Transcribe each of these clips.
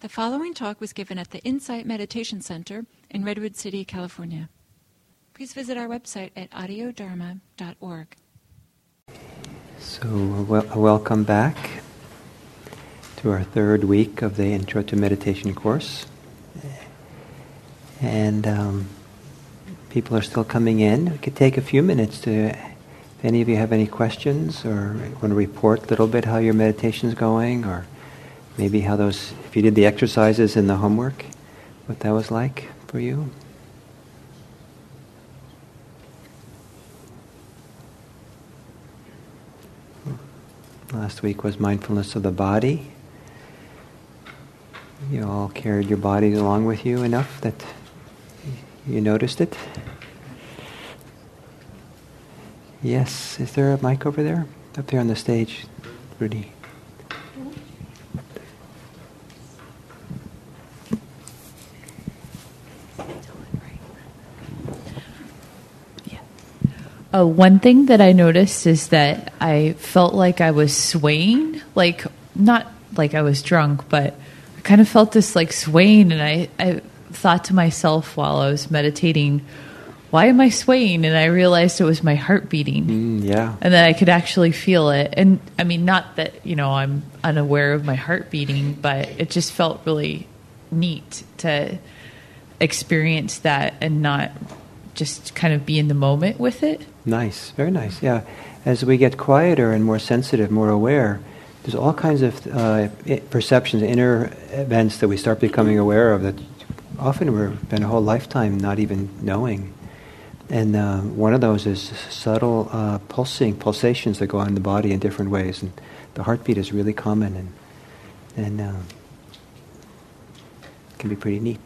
The following talk was given at the Insight Meditation Center in Redwood City, California. Please visit our website at audiodharma.org. So, well, welcome back to our third week of the Intro to Meditation course. And um, people are still coming in. We could take a few minutes to, if any of you have any questions or want to report a little bit how your meditation is going or maybe how those, if you did the exercises in the homework, what that was like for you. Last week was mindfulness of the body. You all carried your bodies along with you enough that you noticed it? Yes. Is there a mic over there? Up there on the stage, Rudy. Uh, one thing that I noticed is that I felt like I was swaying, like not like I was drunk, but I kind of felt this like swaying, and I, I thought to myself while I was meditating, why am I swaying? And I realized it was my heart beating. Mm, yeah. And that I could actually feel it. And I mean, not that, you know, I'm unaware of my heart beating, but it just felt really neat to experience that and not just kind of be in the moment with it. Nice, very nice. Yeah, as we get quieter and more sensitive, more aware, there's all kinds of uh, perceptions, inner events that we start becoming aware of that often we've spend a whole lifetime not even knowing. And uh, one of those is subtle uh, pulsing, pulsations that go on in the body in different ways. And the heartbeat is really common and, and uh, can be pretty neat.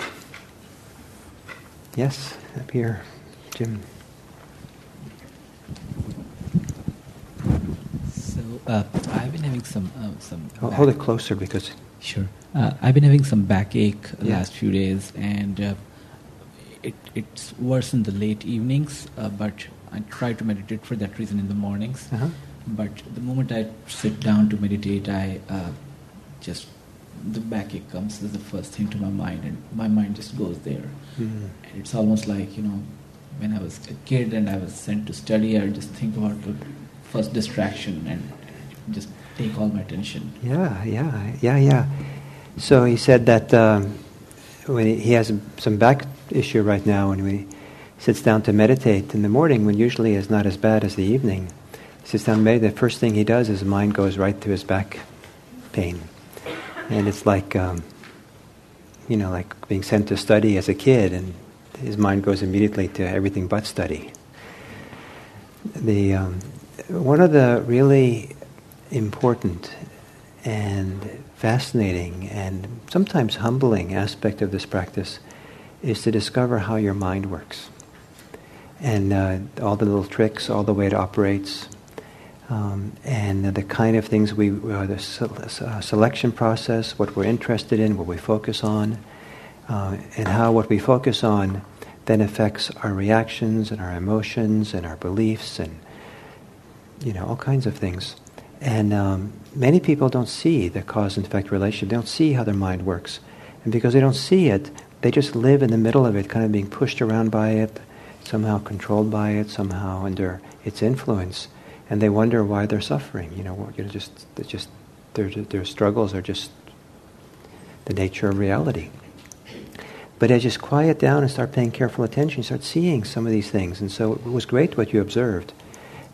Yes, up here, Jim. Uh, I've been having some uh, some. Oh, hold it closer because. Sure, uh, I've been having some backache yeah. last few days, and uh, it it's worse in the late evenings. Uh, but I try to meditate for that reason in the mornings. Uh-huh. But the moment I sit down to meditate, I uh, just the backache comes as the first thing to my mind, and my mind just goes there. Mm-hmm. And it's almost like you know, when I was a kid and I was sent to study, I would just think about the first distraction and just take all my attention. Yeah, yeah, yeah, yeah. So he said that um, when he has some back issue right now, when he sits down to meditate in the morning, when usually is not as bad as the evening, he sits down to meditate. The first thing he does, is his mind goes right to his back pain, and it's like, um, you know, like being sent to study as a kid, and his mind goes immediately to everything but study. The um, one of the really important and fascinating and sometimes humbling aspect of this practice is to discover how your mind works and uh, all the little tricks, all the way it operates, um, and the kind of things we, uh, the uh, selection process, what we're interested in, what we focus on, uh, and how what we focus on then affects our reactions and our emotions and our beliefs and you know all kinds of things. And um, many people don't see the cause and effect relationship. They don't see how their mind works. And because they don't see it, they just live in the middle of it, kind of being pushed around by it, somehow controlled by it, somehow under its influence. And they wonder why they're suffering. You know, you know just, just their, their struggles are just the nature of reality. But as you just quiet down and start paying careful attention, you start seeing some of these things. And so it was great what you observed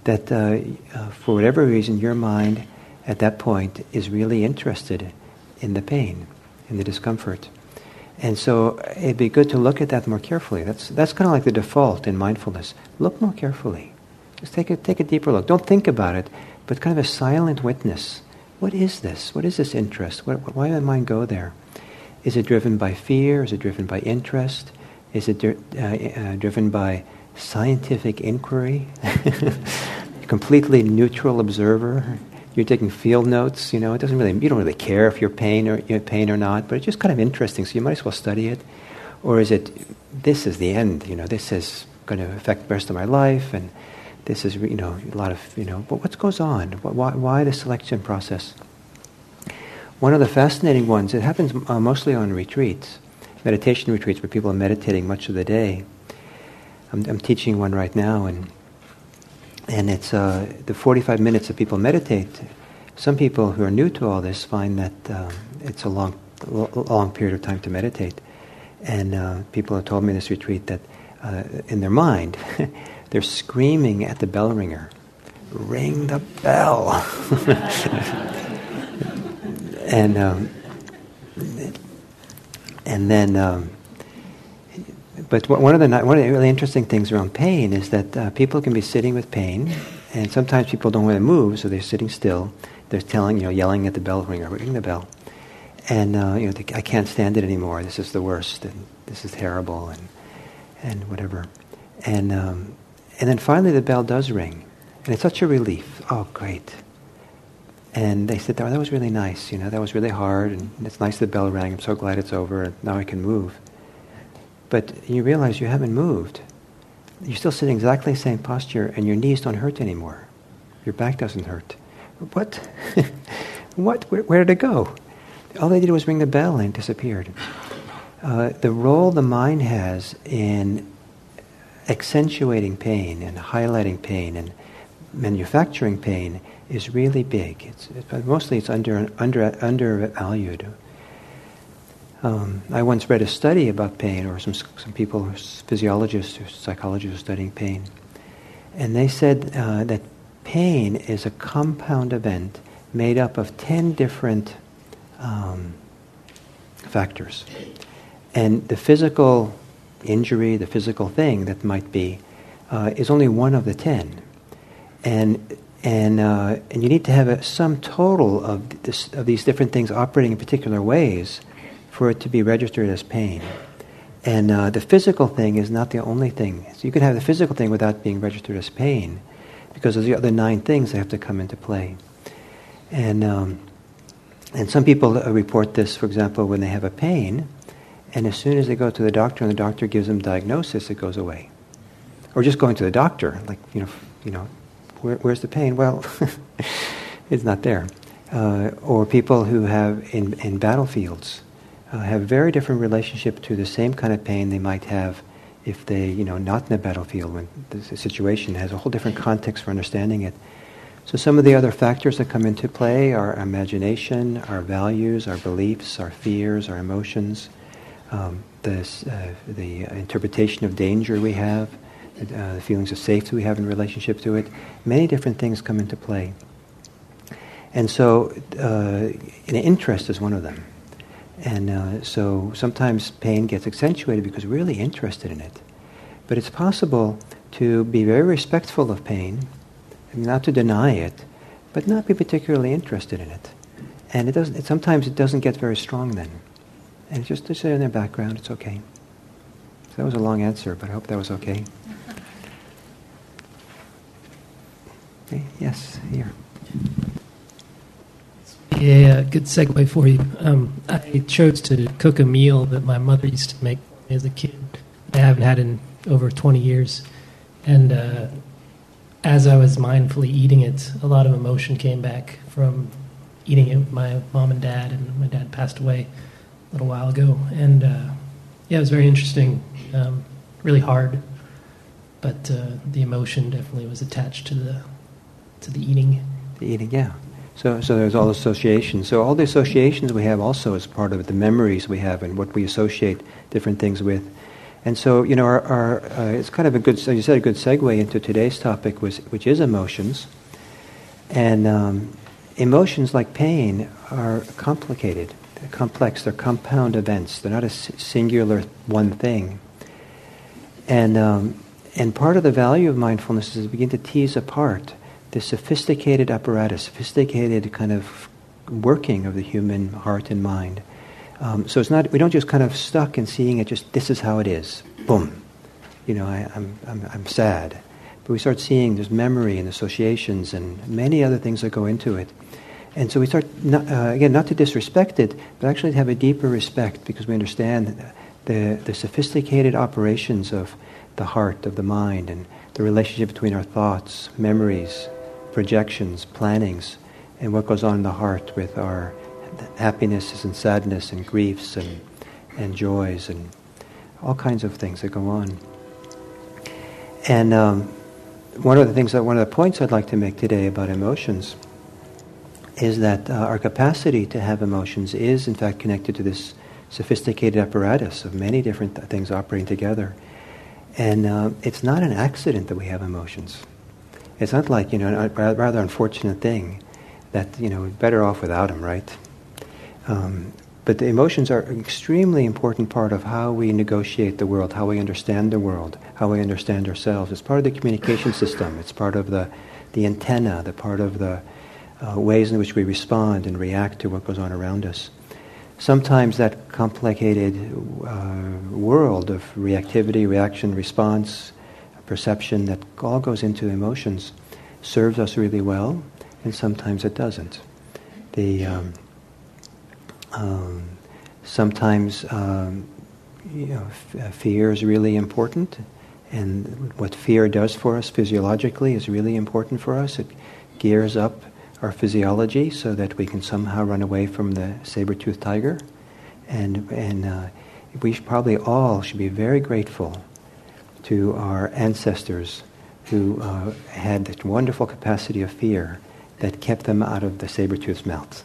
that uh, for whatever reason your mind at that point is really interested in the pain, in the discomfort. And so it'd be good to look at that more carefully. That's, that's kind of like the default in mindfulness. Look more carefully. Just take a, take a deeper look. Don't think about it, but kind of a silent witness. What is this? What is this interest? What, why did my mind go there? Is it driven by fear? Is it driven by interest? Is it uh, uh, driven by scientific inquiry, completely neutral observer. You're taking field notes. You know, it doesn't really. You don't really care if you're pain or you're pain or not, but it's just kind of interesting. So you might as well study it. Or is it? This is the end. You know, this is going to affect the rest of my life, and this is you know a lot of you know. But what goes on? Why, why the selection process? one of the fascinating ones, it happens uh, mostly on retreats, meditation retreats where people are meditating much of the day. I'm, I'm teaching one right now, and and it's uh, the 45 minutes that people meditate. Some people who are new to all this find that um, it's a long, long period of time to meditate. And uh, people have told me in this retreat that uh, in their mind, they're screaming at the bell ringer, ring the bell. and um, and then, um, but one of the one of the really interesting things around pain is that uh, people can be sitting with pain, and sometimes people don't want to move, so they're sitting still. They're telling, you know, yelling at the bell ringer, ringing the bell, and uh, you know, they, I can't stand it anymore. This is the worst, and this is terrible, and and whatever, and um, and then finally the bell does ring, and it's such a relief. Oh, great! And they said, oh, that was really nice, you know, that was really hard, and it's nice the bell rang, I'm so glad it's over, and now I can move. But you realize you haven't moved. You're still sitting exactly the same posture, and your knees don't hurt anymore. Your back doesn't hurt. What? what? Where, where, did it go? All they did was ring the bell and it disappeared. Uh, the role the mind has in accentuating pain and highlighting pain and manufacturing pain is really big. It's, it's mostly it's under under undervalued. Um, I once read a study about pain, or some some people, physiologists or psychologists, studying pain, and they said uh, that pain is a compound event made up of ten different um, factors, and the physical injury, the physical thing that might be, uh, is only one of the ten, and and uh, and you need to have a sum total of this, of these different things operating in particular ways for it to be registered as pain. And uh, the physical thing is not the only thing. So you can have the physical thing without being registered as pain, because of the other nine things that have to come into play. And um, and some people uh, report this, for example, when they have a pain, and as soon as they go to the doctor and the doctor gives them diagnosis, it goes away. Or just going to the doctor, like you know, you know, where, where's the pain? Well, it's not there. Uh, or people who have in, in battlefields uh, have very different relationship to the same kind of pain they might have if they, you know, not in a battlefield when the situation has a whole different context for understanding it. So some of the other factors that come into play are imagination, our values, our beliefs, our fears, our emotions, um, this, uh, the interpretation of danger we have, uh, the feelings of safety we have in relationship to it. Many different things come into play. And so, uh, an interest is one of them. And uh, so sometimes pain gets accentuated because we're really interested in it. But it's possible to be very respectful of pain, and not to deny it, but not be particularly interested in it. And it doesn't, it, sometimes it doesn't get very strong then. And just to sit in the background, it's okay. So that was a long answer, but I hope that was okay. Okay, yes, here. Yeah, good segue for you. Um, I chose to cook a meal that my mother used to make as a kid. I haven't had in over 20 years. And uh, as I was mindfully eating it, a lot of emotion came back from eating it with my mom and dad. And my dad passed away a little while ago. And uh, yeah, it was very interesting, um, really hard. But uh, the emotion definitely was attached to the to the eating. The eating, yeah. So, so there's all associations. So all the associations we have also is part of it, the memories we have and what we associate different things with. And so, you know, our, our uh, it's kind of a good, you said, a good segue into today's topic, was, which is emotions. And um, emotions, like pain, are complicated, they're complex, they're compound events. They're not a singular one thing. And, um, and part of the value of mindfulness is to begin to tease apart the sophisticated apparatus, sophisticated kind of working of the human heart and mind. Um, so it's not we don't just kind of stuck in seeing it just this is how it is. Boom. You know, I, I'm, I'm, I'm sad. But we start seeing there's memory and associations and many other things that go into it. And so we start, not, uh, again, not to disrespect it, but actually to have a deeper respect because we understand the, the sophisticated operations of the heart, of the mind, and the relationship between our thoughts, memories, projections, plannings, and what goes on in the heart with our happinesses and sadness and griefs and, and joys and all kinds of things that go on. And um, one of the things that one of the points I'd like to make today about emotions is that uh, our capacity to have emotions is in fact connected to this sophisticated apparatus of many different th- things operating together. And uh, it's not an accident that we have emotions. It's not like, you know, a rather unfortunate thing that, you know, we're better off without them, right? Um, but the emotions are an extremely important part of how we negotiate the world, how we understand the world, how we understand ourselves. It's part of the communication system. It's part of the, the antenna, the part of the uh, ways in which we respond and react to what goes on around us. Sometimes that complicated uh, world of reactivity, reaction, response, perception that all goes into emotions serves us really well, and sometimes it doesn't. The um, um, sometimes um, you know, f- uh, fear is really important, and what fear does for us physiologically is really important for us. It gears up our physiology so that we can somehow run away from the saber-toothed tiger, and and uh, we probably all should be very grateful to our ancestors who uh, had this wonderful capacity of fear that kept them out of the saber-toothed mouths.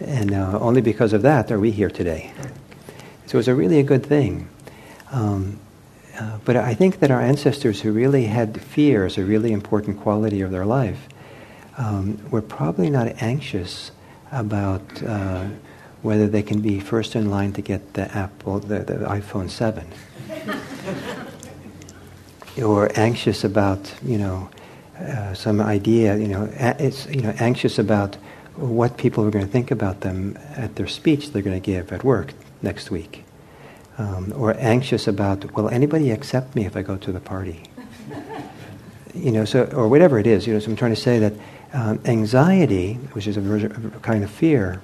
And uh, only because of that are we here today. So it's a really a good thing. Um, uh, but I think that our ancestors who really had fear as a really important quality of their life um, were probably not anxious about uh, whether they can be first in line to get the Apple, the, the iPhone 7. Or anxious about, you know, uh, some idea, you know, a- it's, you know, anxious about what people are going to think about them at their speech they're going to give at work next week. Um, or anxious about, will anybody accept me if I go to the party? you know, so, or whatever it is, you know, so I'm trying to say that um, anxiety, which is a, version, a kind of fear,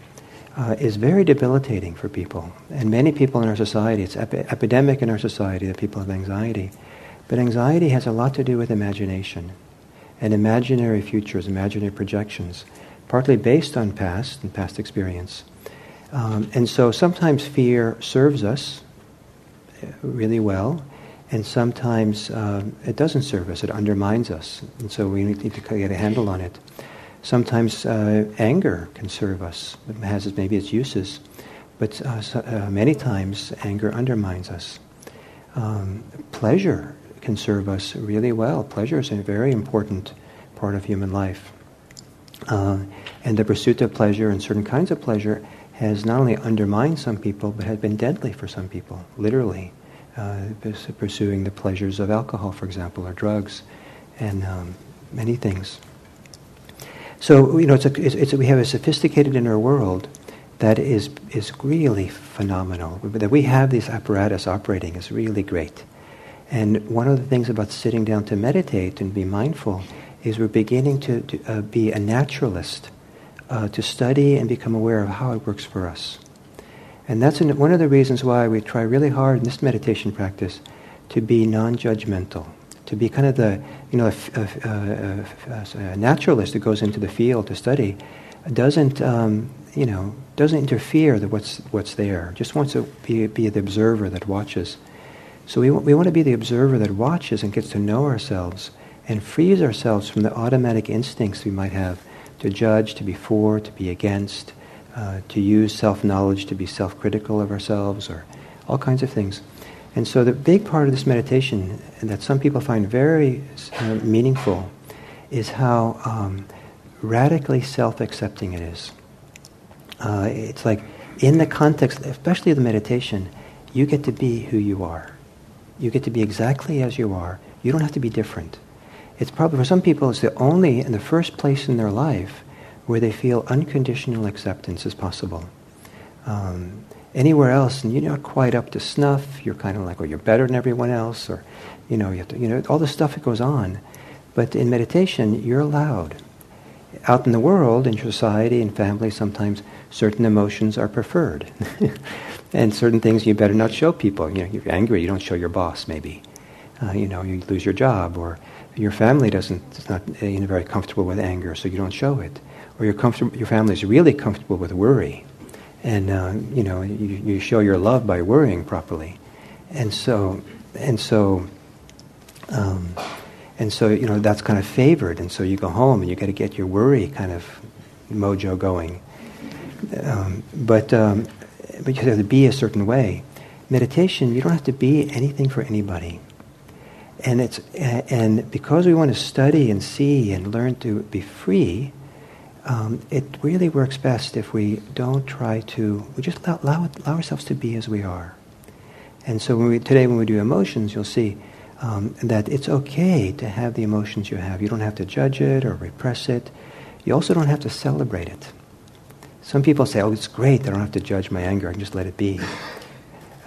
uh, is very debilitating for people. And many people in our society, it's epi- epidemic in our society that people have anxiety. But anxiety has a lot to do with imagination and imaginary futures, imaginary projections, partly based on past and past experience. Um, and so sometimes fear serves us uh, really well, and sometimes um, it doesn't serve us, it undermines us. And so we need to get a handle on it. Sometimes uh, anger can serve us, it has maybe its uses, but uh, so, uh, many times anger undermines us. Um, pleasure can serve us really well. Pleasure is a very important part of human life. Uh, and the pursuit of pleasure and certain kinds of pleasure has not only undermined some people, but has been deadly for some people, literally. Uh, pursuing the pleasures of alcohol, for example, or drugs, and um, many things. So, you know, it's a, it's, it's a, we have a sophisticated inner world that is, is really phenomenal. That we have this apparatus operating is really great. And one of the things about sitting down to meditate and be mindful is we're beginning to, to uh, be a naturalist, uh, to study and become aware of how it works for us. And that's an, one of the reasons why we try really hard in this meditation practice to be non-judgmental, to be kind of the, you know, a, a, a, a naturalist that goes into the field to study doesn't, um, you know, doesn't interfere with what's, what's there, just wants to be, be the observer that watches. So we, we want to be the observer that watches and gets to know ourselves and frees ourselves from the automatic instincts we might have to judge, to be for, to be against, uh, to use self-knowledge to be self-critical of ourselves, or all kinds of things. And so the big part of this meditation that some people find very uh, meaningful is how um, radically self-accepting it is. Uh, it's like in the context, especially of the meditation, you get to be who you are. You get to be exactly as you are. You don't have to be different. It's probably, for some people, it's the only and the first place in their life where they feel unconditional acceptance is possible. Um, anywhere else, and you're not quite up to snuff, you're kind of like, well, you're better than everyone else, or, you know, you, have to, you know, all the stuff that goes on. But in meditation, you're allowed. Out in the world, in society, in family, sometimes certain emotions are preferred. and certain things you better not show people. You know, you're angry, you don't show your boss, maybe. Uh, you know, you lose your job, or your family doesn't, is not uh, you know, very comfortable with anger, so you don't show it. or your comfort- your family is really comfortable with worry, and uh, you know you, you show your love by worrying properly, and so and so. Um, and so you know that's kind of favored, and so you go home and you got to get your worry kind of mojo going. Um, but um, but you have to be a certain way. Meditation, you don't have to be anything for anybody. And it's and because we want to study and see and learn to be free, um, it really works best if we don't try to. We just allow, allow, allow ourselves to be as we are. And so when we, today, when we do emotions, you'll see um, that it's okay to have the emotions you have. You don't have to judge it or repress it. You also don't have to celebrate it. Some people say, "Oh, it's great. I don't have to judge my anger. I can just let it be."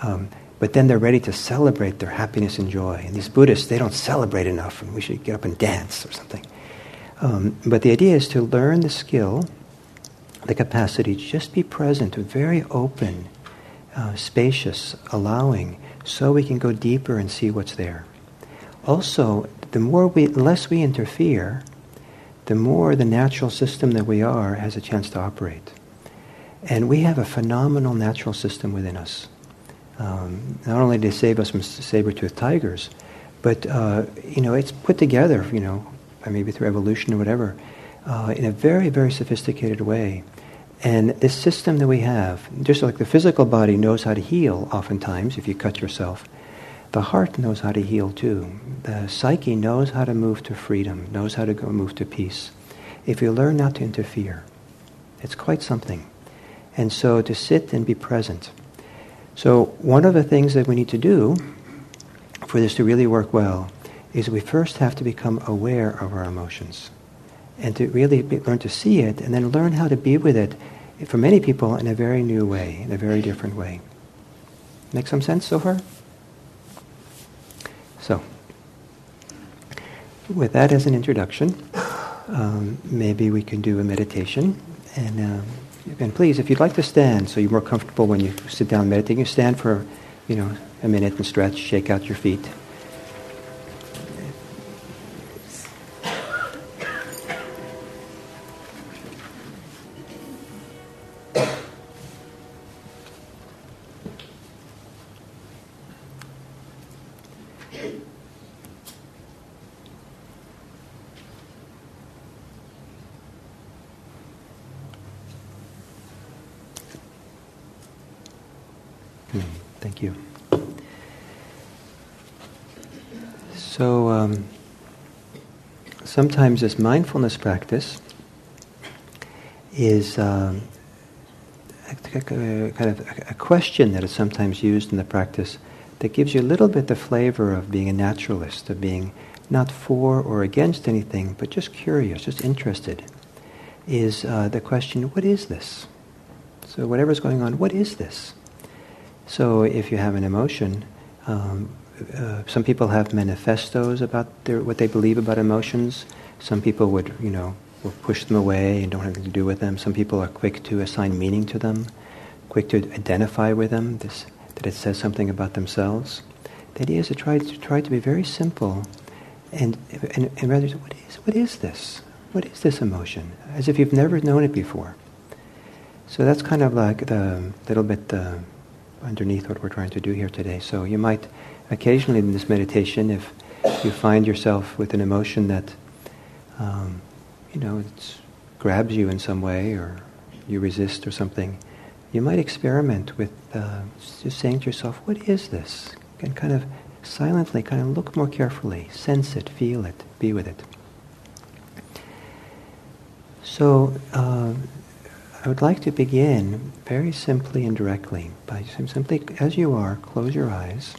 Um, but then they're ready to celebrate their happiness and joy. And these Buddhists, they don't celebrate enough, and we should get up and dance or something. Um, but the idea is to learn the skill, the capacity to just be present, very open, uh, spacious, allowing, so we can go deeper and see what's there. Also, the more we, less we interfere, the more the natural system that we are has a chance to operate. And we have a phenomenal natural system within us. Um, not only to save us from saber-toothed tigers, but uh, you know it's put together, you know, maybe through evolution or whatever, uh, in a very, very sophisticated way. And this system that we have, just like the physical body knows how to heal, oftentimes if you cut yourself, the heart knows how to heal too. The psyche knows how to move to freedom, knows how to go move to peace. If you learn not to interfere, it's quite something. And so to sit and be present so one of the things that we need to do for this to really work well is we first have to become aware of our emotions and to really be, learn to see it and then learn how to be with it for many people in a very new way, in a very different way. Make some sense so far? So, with that as an introduction, um, maybe we can do a meditation and. Um, and please, if you'd like to stand so you're more comfortable when you sit down meditating, you stand for, you know, a minute and stretch, shake out your feet. Thank you. So, um, sometimes this mindfulness practice is um, kind of a question that is sometimes used in the practice that gives you a little bit the flavor of being a naturalist, of being not for or against anything, but just curious, just interested. Is uh, the question, what is this? So, whatever's going on, what is this? So if you have an emotion, um, uh, some people have manifestos about their, what they believe about emotions. Some people would, you know, will push them away and don't have anything to do with them. Some people are quick to assign meaning to them, quick to identify with them, this, that it says something about themselves. The idea is to try to try to be very simple, and and, and rather, what is what is this? What is this emotion? As if you've never known it before. So that's kind of like the little bit the underneath what we're trying to do here today. So you might occasionally in this meditation, if you find yourself with an emotion that, um, you know, it grabs you in some way or you resist or something, you might experiment with uh, just saying to yourself, what is this? And kind of silently, kind of look more carefully, sense it, feel it, be with it. So, uh, I would like to begin very simply and directly by simply, as you are, close your eyes.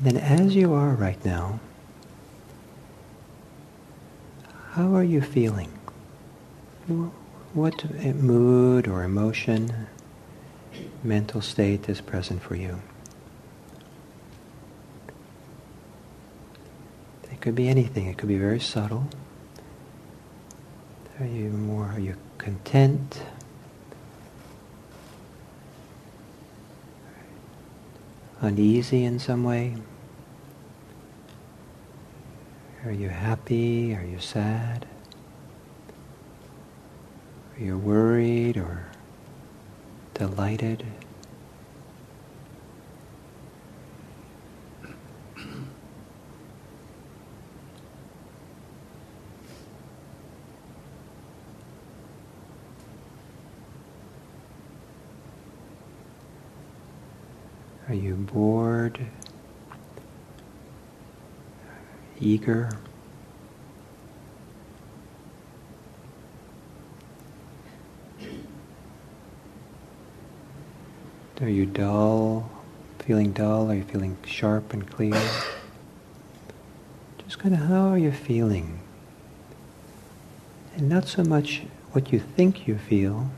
Then, as you are right now, how are you feeling? What mood or emotion, mental state is present for you? It could be anything. It could be very subtle. Are you more, are you content? Uneasy in some way? Are you happy? Are you sad? Are you worried or delighted? Are you bored? Eager? Are you dull? Feeling dull? Are you feeling sharp and clear? Just kind of how are you feeling? And not so much what you think you feel,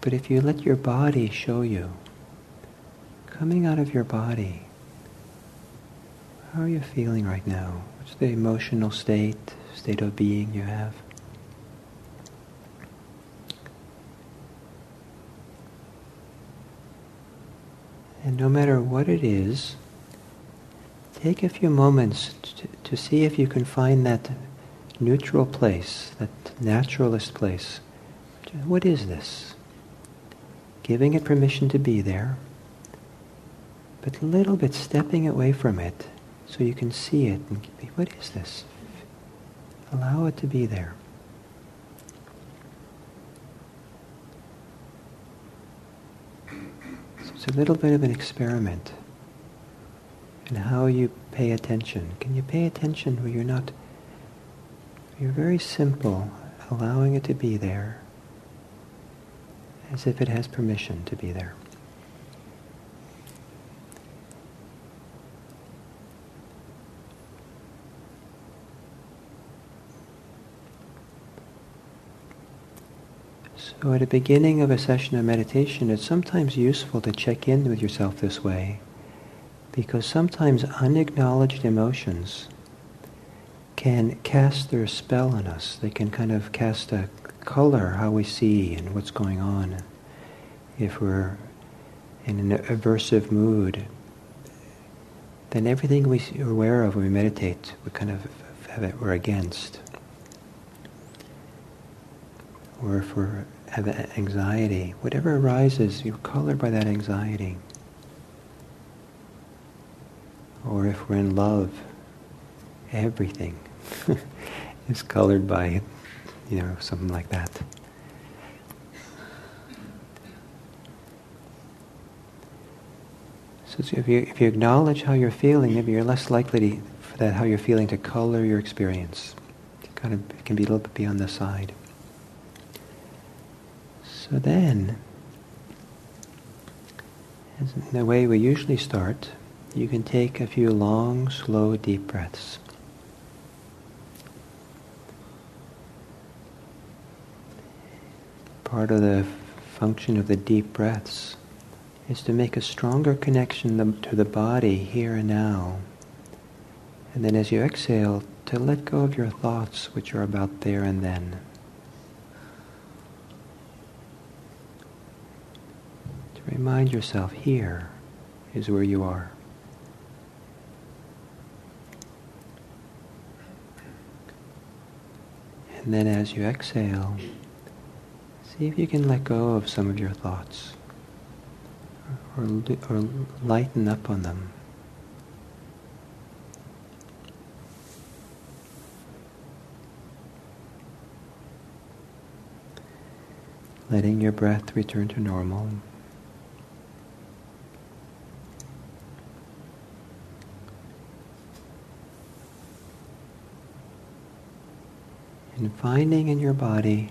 but if you let your body show you coming out of your body. How are you feeling right now? What's the emotional state, state of being you have? And no matter what it is, take a few moments to, to see if you can find that neutral place, that naturalist place. What is this? Giving it permission to be there but a little bit stepping away from it so you can see it and what is this? Allow it to be there. So it's a little bit of an experiment in how you pay attention. Can you pay attention where you're not, you're very simple, allowing it to be there as if it has permission to be there. So at the beginning of a session of meditation, it's sometimes useful to check in with yourself this way because sometimes unacknowledged emotions can cast their spell on us. They can kind of cast a color how we see and what's going on. If we're in an aversive mood, then everything we're aware of when we meditate, we kind of have it, we're against. Or if we're anxiety, whatever arises, you're colored by that anxiety. Or if we're in love, everything is colored by, you know, something like that. So if you, if you acknowledge how you're feeling, maybe you're less likely to, for that how you're feeling to color your experience. It kind of it can be a little bit beyond the side. So then, as in the way we usually start, you can take a few long, slow, deep breaths. Part of the function of the deep breaths is to make a stronger connection to the body here and now. And then as you exhale, to let go of your thoughts which are about there and then. Remind yourself here is where you are. And then as you exhale, see if you can let go of some of your thoughts or, or lighten up on them. Letting your breath return to normal. And finding in your body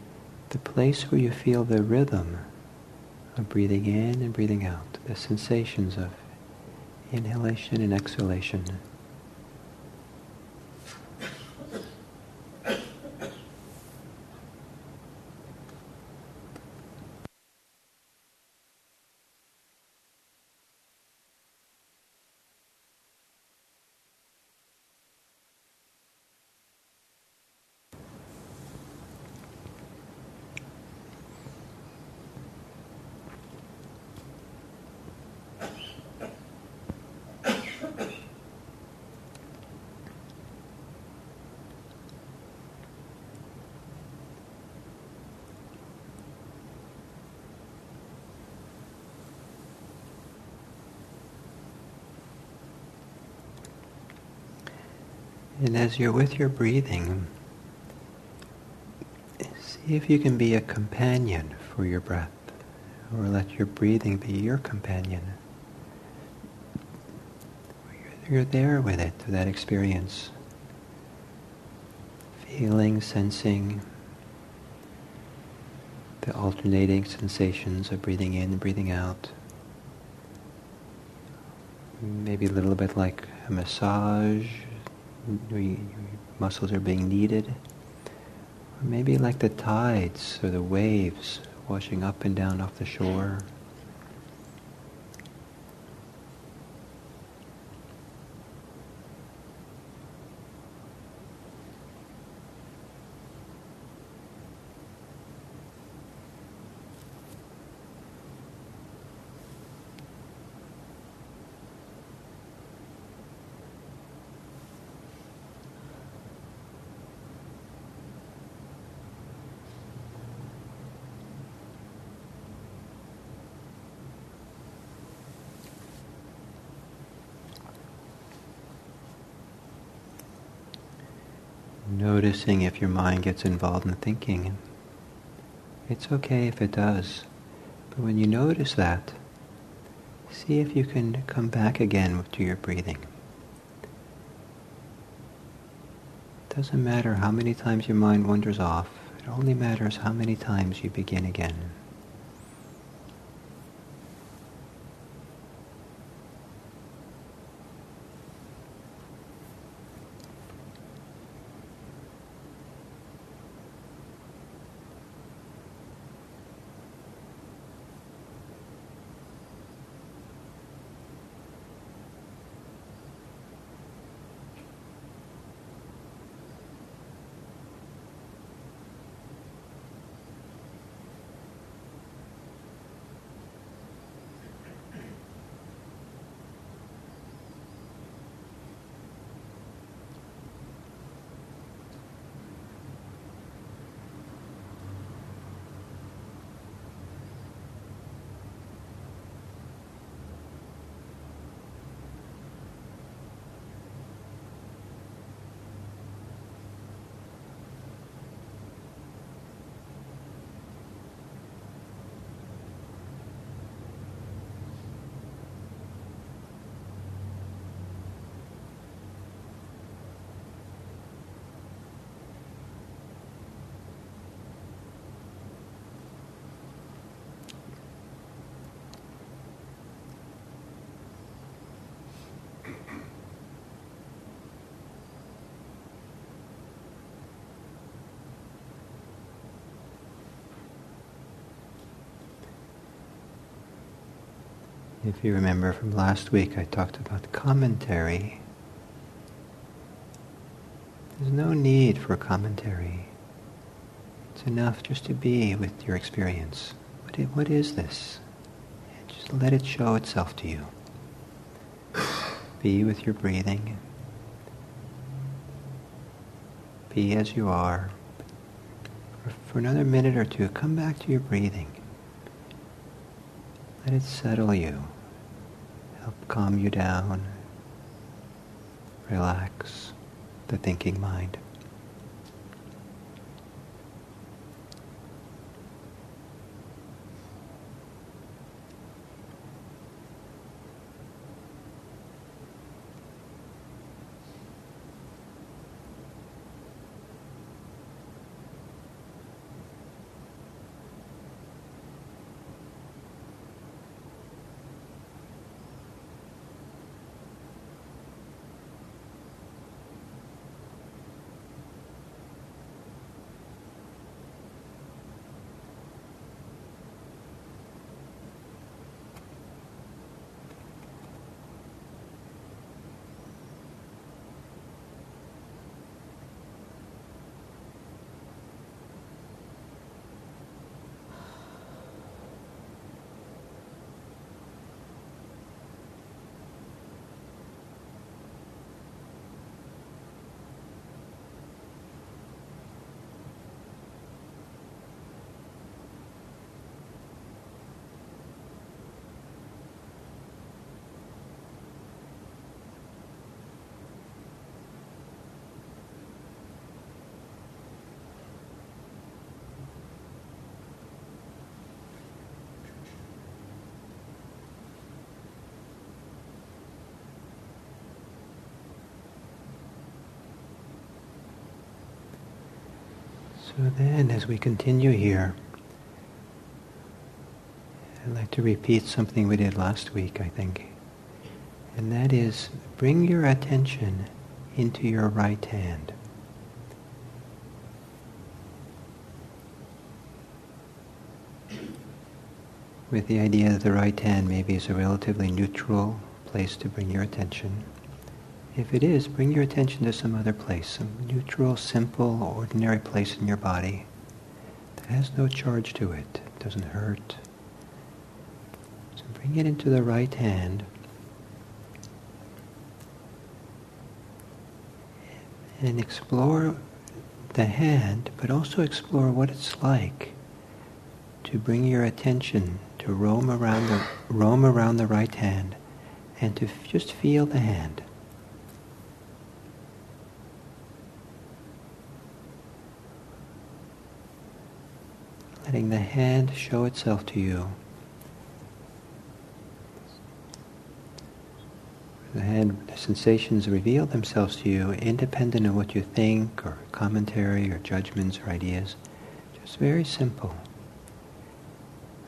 the place where you feel the rhythm of breathing in and breathing out, the sensations of inhalation and exhalation. And as you're with your breathing, see if you can be a companion for your breath, or let your breathing be your companion. You're there with it, with that experience. Feeling, sensing the alternating sensations of breathing in and breathing out. Maybe a little bit like a massage muscles are being kneaded. Or maybe like the tides or the waves washing up and down off the shore. Noticing if your mind gets involved in thinking. It's okay if it does. But when you notice that, see if you can come back again to your breathing. It doesn't matter how many times your mind wanders off, it only matters how many times you begin again. If you remember from last week, I talked about commentary. There's no need for commentary. It's enough just to be with your experience. What is, what is this? just let it show itself to you. Be with your breathing. Be as you are. For another minute or two, come back to your breathing. Let it settle you, help calm you down, relax the thinking mind. So then, as we continue here, I'd like to repeat something we did last week, I think. And that is bring your attention into your right hand. With the idea that the right hand maybe is a relatively neutral place to bring your attention. If it is, bring your attention to some other place, some neutral, simple, ordinary place in your body that has no charge to it, doesn't hurt. So bring it into the right hand. And explore the hand, but also explore what it's like to bring your attention to roam around the roam around the right hand and to just feel the hand. Letting the hand show itself to you. The hand, the sensations reveal themselves to you independent of what you think or commentary or judgments or ideas. Just very simple.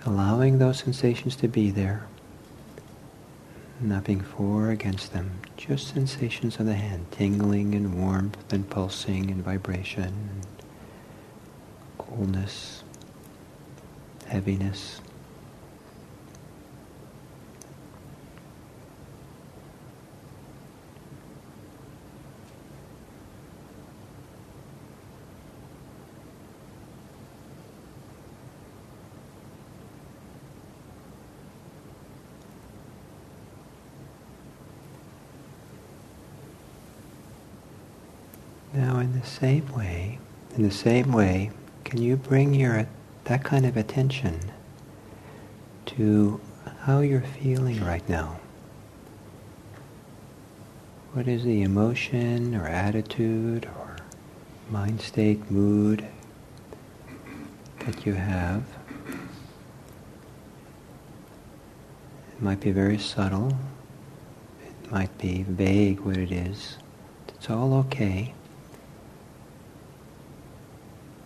Allowing those sensations to be there, not being for or against them, just sensations of the hand, tingling and warmth and pulsing and vibration, and coolness heaviness. Now in the same way, in the same way, can you bring your that kind of attention to how you're feeling right now. What is the emotion or attitude or mind state, mood that you have? It might be very subtle. It might be vague what it is. It's all okay.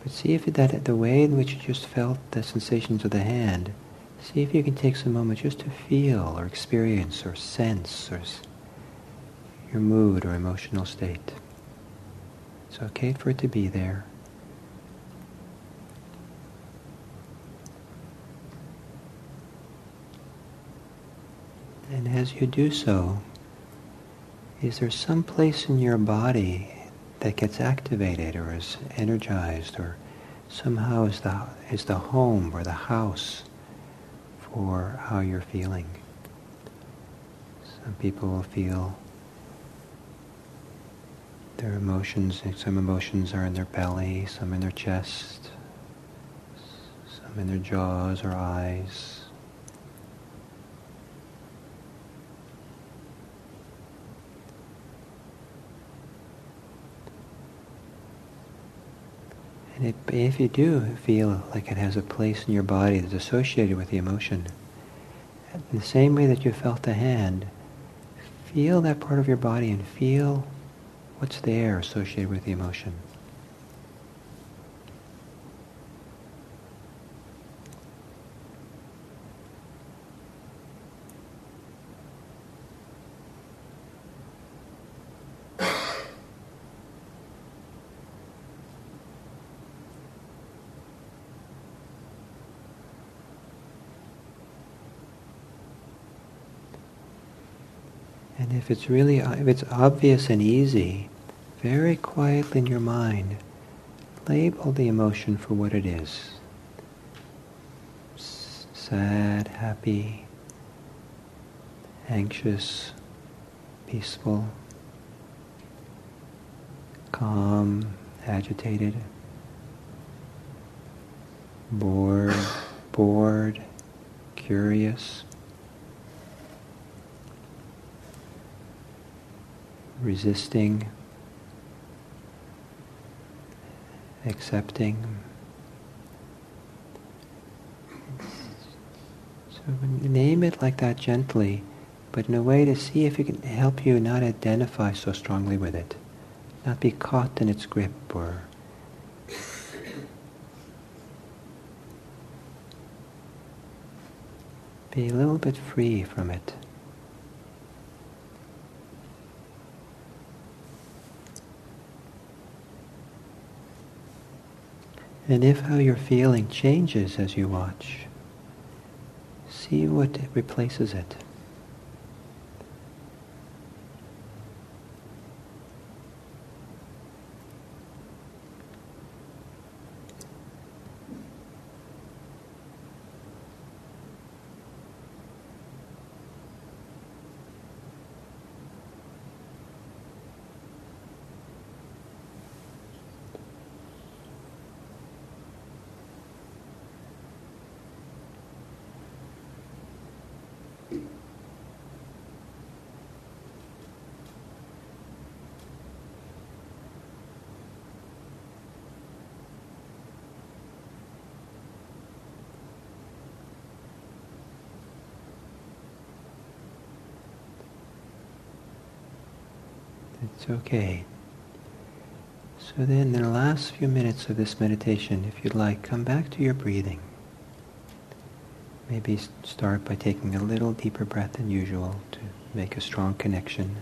See if that the way in which you just felt the sensations of the hand, see if you can take some moment just to feel or experience or sense or your mood or emotional state. It's okay for it to be there. And as you do so, is there some place in your body that gets activated or is energized or somehow is the, is the home or the house for how you're feeling. Some people will feel their emotions, some emotions are in their belly, some in their chest, some in their jaws or eyes. And it, if you do feel like it has a place in your body that's associated with the emotion, in the same way that you felt the hand, feel that part of your body and feel what's there associated with the emotion. And if it's really, if it's obvious and easy, very quietly in your mind, label the emotion for what it is. Sad, happy, anxious, peaceful, calm, agitated, bored, bored, curious, resisting, accepting. So name it like that gently, but in a way to see if it can help you not identify so strongly with it, not be caught in its grip or be a little bit free from it. And if how you're feeling changes as you watch, see what replaces it. Okay. So then, in the last few minutes of this meditation, if you'd like, come back to your breathing. Maybe start by taking a little deeper breath than usual to make a strong connection.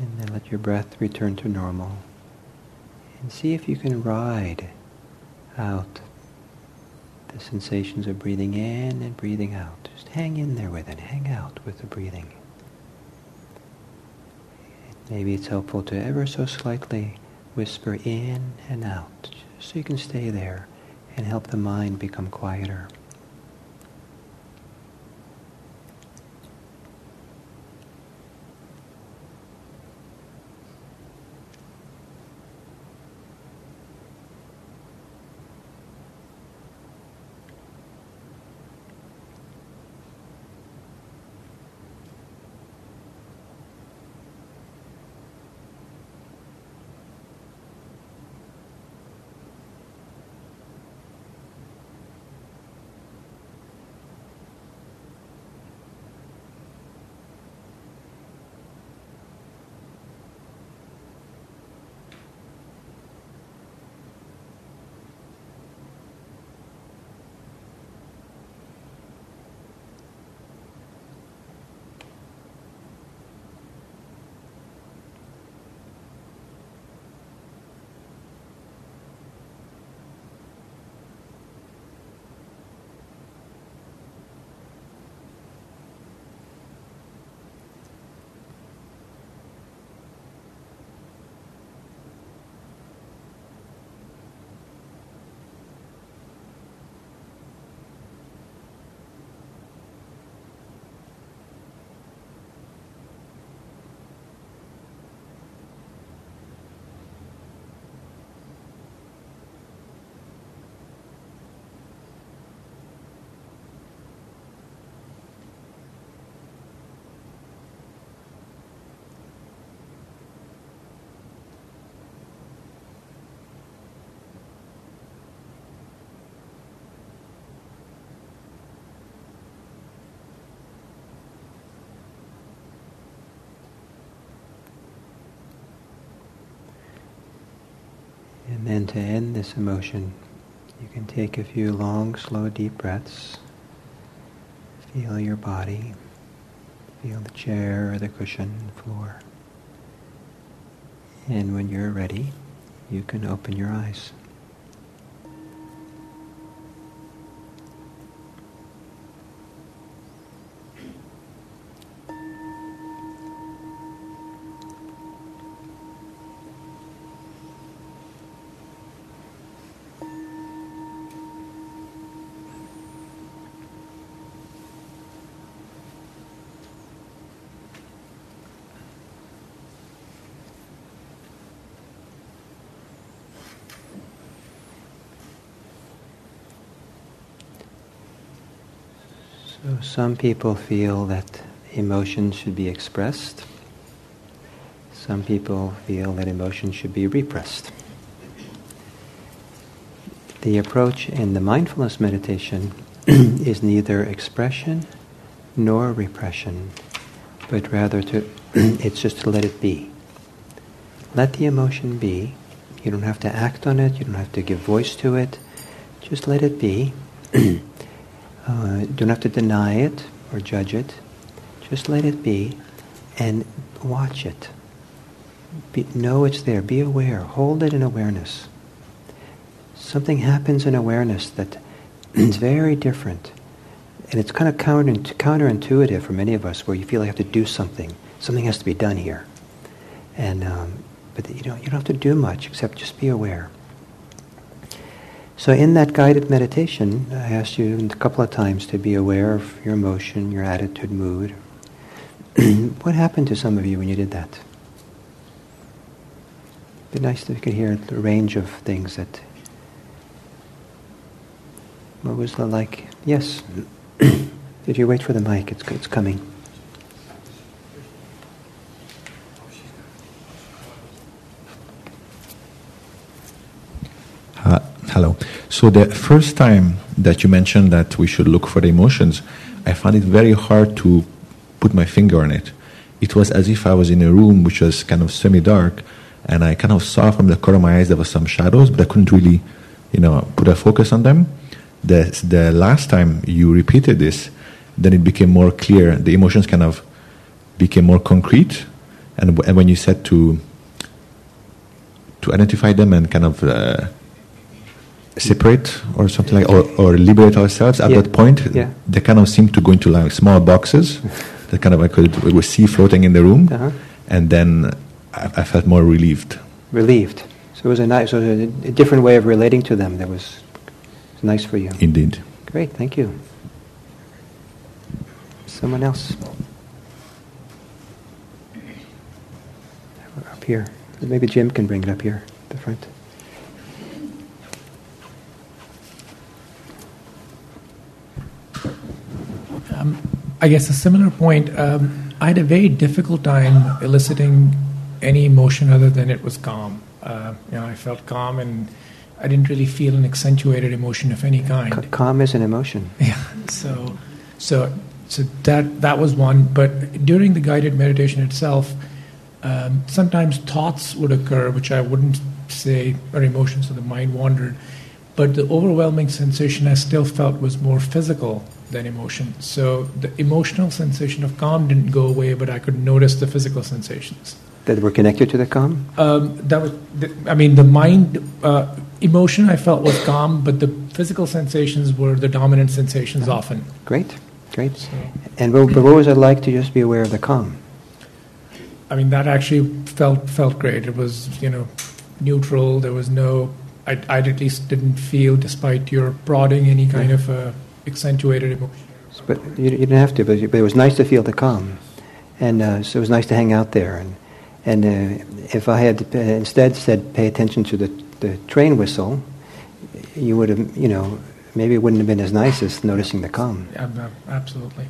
And then let your breath return to normal. And see if you can ride out the sensations of breathing in and breathing out. Just hang in there with it. Hang out with the breathing. Maybe it's helpful to ever so slightly whisper in and out, so you can stay there and help the mind become quieter. And then to end this emotion, you can take a few long, slow, deep breaths. Feel your body. Feel the chair or the cushion, floor. And when you're ready, you can open your eyes. So some people feel that emotions should be expressed. Some people feel that emotions should be repressed. The approach in the mindfulness meditation is neither expression nor repression, but rather to it's just to let it be. Let the emotion be. You don't have to act on it, you don't have to give voice to it. Just let it be. Uh, don't have to deny it or judge it. Just let it be and watch it. Be, know it's there. Be aware. Hold it in awareness. Something happens in awareness that is very different. And it's kind of counter, counterintuitive for many of us where you feel you have to do something. Something has to be done here. And, um, but you don't, you don't have to do much except just be aware. So in that guided meditation, I asked you a couple of times to be aware of your emotion, your attitude, mood. what happened to some of you when you did that? It'd be nice if you could hear the range of things that. What was the like? Yes. Did you wait for the mic? It's, it's coming. Uh, hello. So the first time that you mentioned that we should look for the emotions, I found it very hard to put my finger on it. It was as if I was in a room which was kind of semi-dark, and I kind of saw from the corner of my eyes there were some shadows, but I couldn't really, you know, put a focus on them. The the last time you repeated this, then it became more clear. The emotions kind of became more concrete, and, and when you said to to identify them and kind of uh, separate or something like, or, or liberate ourselves at Yeah. that point, Yeah. they kind of seem to go into like small boxes that kind of I could we would see floating in the room, Uh-huh. and then I, I felt more relieved. Relieved. So it was a nice, so it was a, a different way of relating to them that was, was nice for you. Indeed. Great, thank you. Someone else? Up here. Maybe Jim can bring it up here, the front. I guess a similar point. Um, I had a very difficult time eliciting any emotion other than it was calm. Uh, you know, I felt calm, and I didn't really feel an accentuated emotion of any kind. Ca- Calm is an emotion. Yeah. So, so, so that that was one. But during the guided meditation itself, um, sometimes thoughts would occur, which I wouldn't say are emotions, so the mind wandered. But the overwhelming sensation I still felt was more physical than emotion. So the emotional sensation of calm didn't go away, but I could notice the physical sensations. That were connected to the calm? Um, that was, the, I mean, the mind uh, emotion I felt was calm, but the physical sensations were the dominant sensations often. Great, great. So, And what, what was it like to just be aware of the calm? I mean, that actually felt felt great. It was, you know, neutral. There was no, I, I at least didn't feel, despite your prodding, any kind of uh, accentuated emotion. But you, you didn't have to, but, you- but it was nice to feel the calm. And uh, so it was nice to hang out there. And, and uh, if I had uh, instead said pay attention to the, the train whistle, you would have, you know, maybe it wouldn't have been as nice as noticing the calm. Yeah, absolutely.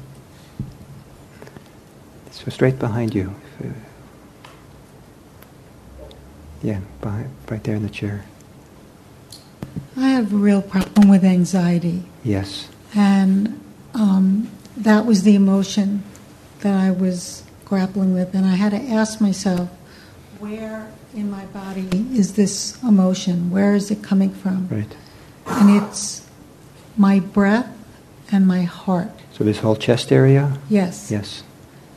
So straight behind you. Yeah, behind, right there in the chair. I have a real problem with anxiety, Yes. And um, that was the emotion that I was grappling with, and I had to ask myself, where in my body is this emotion? Where is it coming from? Right. And it's my breath and my heart. So this whole chest area? Yes. Yes.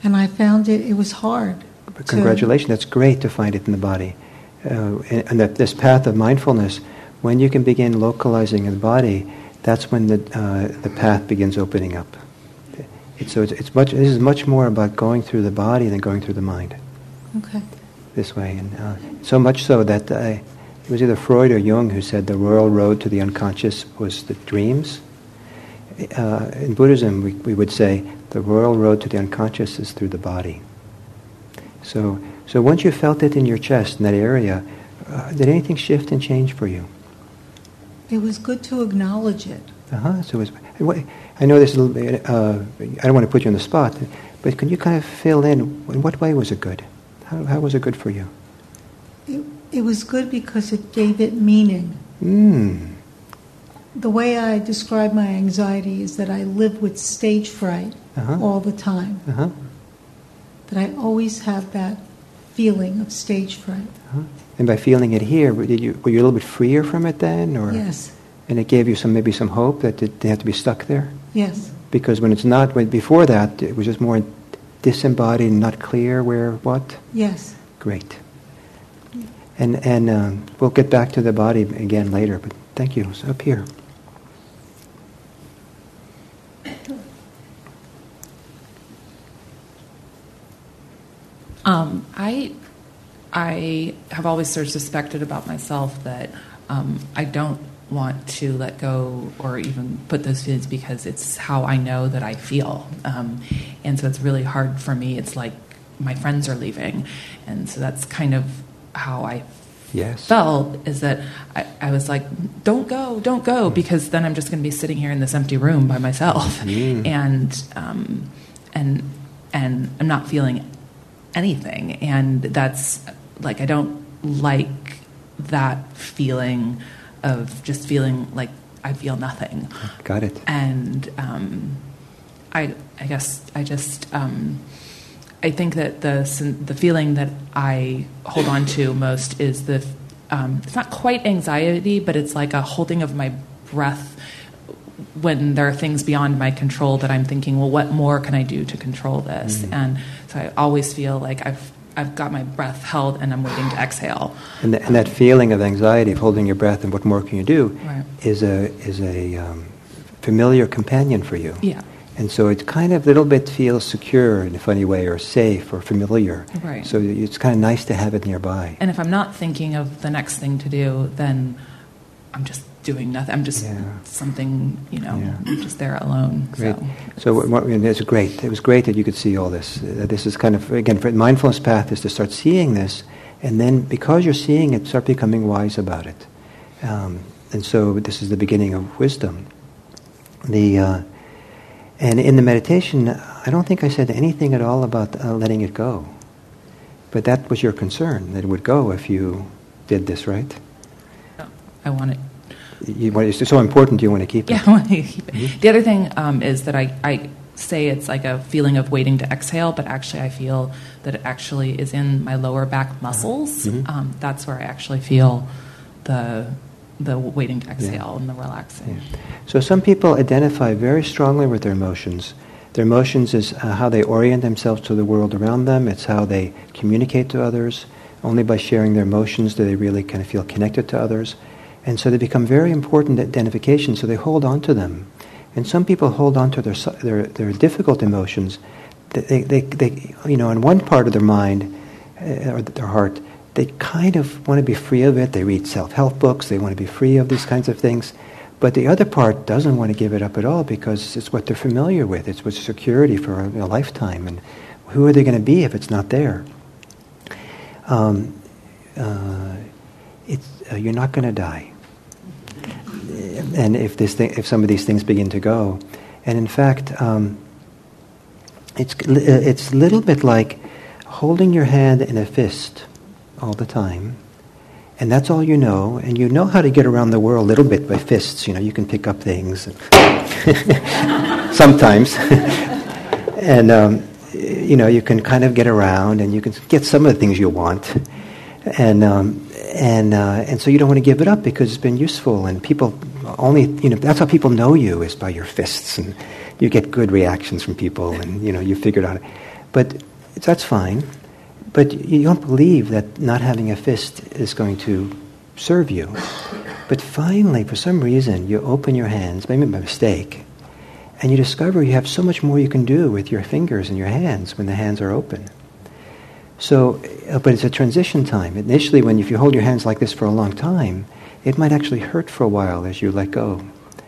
And I found it. It was hard. But to- Congratulations. That's great to find it in the body. Uh, and and that this path of mindfulness, when you can begin localizing in the body, that's when the, uh, the path begins opening up. It's, so it's, it's much, this is much more about going through the body than going through the mind Okay. this way. And uh, so much so that uh, it was either Freud or Jung who said the royal road to the unconscious was the dreams. Uh, in Buddhism, we, we would say the royal road to the unconscious is through the body. So, so once you felt it in your chest, in that area, uh, did anything shift and change for you? It was good to acknowledge it. Uh-huh. So it was, I know this is a little bit, uh, I don't want to put you on the spot, but can you kind of fill in, in what way was it good? How, how was it good for you? It, it was good because it gave it meaning. Mm. The way I describe my anxiety is that I live with stage fright Uh-huh. all the time. Uh-huh. That I always have that feeling of stage fright. Uh-huh. And by feeling it here, did you, were you a little bit freer from it then? Or? Yes. And it gave you some maybe some hope that it didn't have to be stuck there? Yes. Because when it's not, when before that, it was just more disembodied and not clear where what? Yes. Great. And, and um, we'll get back to the body again later, but thank you. So up here. Um, I, I have always sort of suspected about myself that um, I don't want to let go or even put those feelings because it's how I know that I feel. Um, and so it's really hard for me. It's like my friends are leaving. And so that's kind of how I Yes. felt is that I, I was like, don't go, don't go, because then I'm just going to be sitting here in this empty room by myself, Mm. and um, and and I'm not feeling anything, and that's like I don't like that feeling of just feeling like I feel nothing, Got it. and um, I I guess I just um, I think that the the feeling that I hold on to most is the um, it's not quite anxiety, but it's like a holding of my breath when there are things beyond my control that I'm thinking, well, what more can I do to control this? And so I always feel like I've I've got my breath held and I'm waiting to exhale. And, th- and that feeling of anxiety, of holding your breath and what more can you do, Right. is a, is a um, familiar companion for you. Yeah. And so it kind of a little bit feels secure in a funny way, or safe, or familiar. Right. So it's kind of nice to have it nearby. And if I'm not thinking of the next thing to do, then I'm just doing nothing. I'm just Yeah. something, you know, Yeah. I'm just there alone. Great. So. So what, what, it's great. It was great that you could see all this. Uh, this is kind of again, for mindfulness path is to start seeing this, and then because you're seeing it, start becoming wise about it. Um, and so this is the beginning of wisdom. The uh, and in the meditation, I don't think I said anything at all about uh, letting it go. But that was your concern that it would go if you did this, right? I want it. You, want- it's so important. You want to keep Yeah, it. I want to keep it. The other thing um, is that I, I say it's like a feeling of waiting to exhale, but actually I feel that it actually is in my lower back muscles. Mhm. Um, that's where I actually feel the the waiting to exhale and the relaxing. Yeah. So some people identify very strongly with their emotions. Their emotions is uh, how they orient themselves to the world around them. It's how they communicate to others. Only by sharing their emotions do they really kind of feel connected to others. And so they become very important identifications, so they hold on to them. And some people hold on to their, their, their difficult emotions. They, they, they, you know, in one part of their mind uh, or their heart, they kind of want to be free of it. They read self-help books. They want to be free of these kinds of things. But the other part doesn't want to give it up at all because it's what they're familiar with. It's with security for a, a lifetime. And who are they going to be if it's not there? Um, uh, it's, uh, you're not going to die. And if, this thing, if some of these things begin to go. And in fact, um, it's, it's a little bit like holding your hand in a fist all the time. And that's all you know. And you know how to get around the world a little bit by fists. You know, you can pick up things. Sometimes. and, um, you know, you can kind of get around and you can get some of the things you want. And, um, and, uh, and so you don't want to give it up because it's been useful. And people only, you know, that's how people know you is by your fists. And you get good reactions from people and, you know, you figured out it. But that's fine. But you don't believe that not having a fist is going to serve you. But finally, for some reason, you open your hands, maybe by mistake, and you discover you have so much more you can do with your fingers and your hands when the hands are open. So, uh, but it's a transition time. Initially, when if you hold your hands like this for a long time, it might actually hurt for a while as you let go.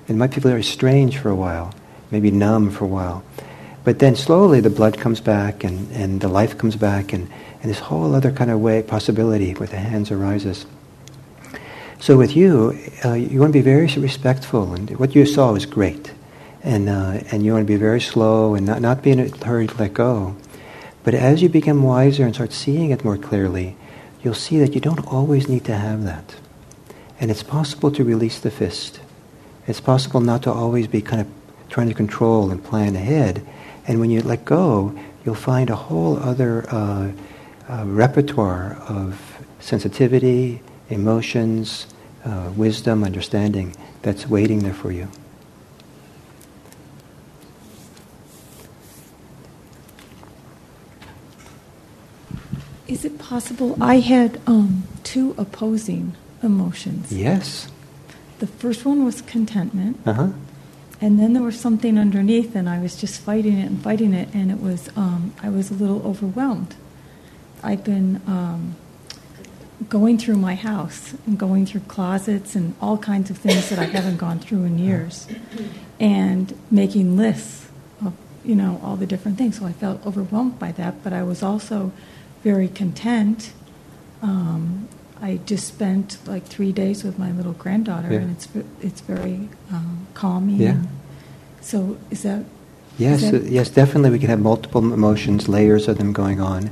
It might be very strange for a while, maybe numb for a while. But then slowly the blood comes back and, and the life comes back and, and this whole other kind of way, possibility with the hands arises. So with you, uh, you want to be very respectful, and what you saw was great, and uh, and you want to be very slow and not not be in a hurry to let go. But as you become wiser and start seeing it more clearly, you'll see that you don't always need to have that, and it's possible to release the fist. It's possible not to always be kind of trying to control and plan ahead, and when you let go, you'll find a whole other uh, uh, repertoire of sensitivity emotions, uh, wisdom, understanding that's waiting there for you. Is it possible? I had um, two opposing emotions. Yes. The first one was contentment, Uh huh. and then there was something underneath, and I was just fighting it and fighting it, and it was um, I was a little overwhelmed. I've been um, going through my house and going through closets and all kinds of things that I haven't gone through in years, and making lists of you know all the different things. So I felt overwhelmed by that, but I was also very content. Um, I just spent like three days with my little granddaughter, Yeah. and it's it's very um, calming. Yeah. So is that Yes, Is uh, that- yes, definitely we can have multiple emotions, layers of them going on.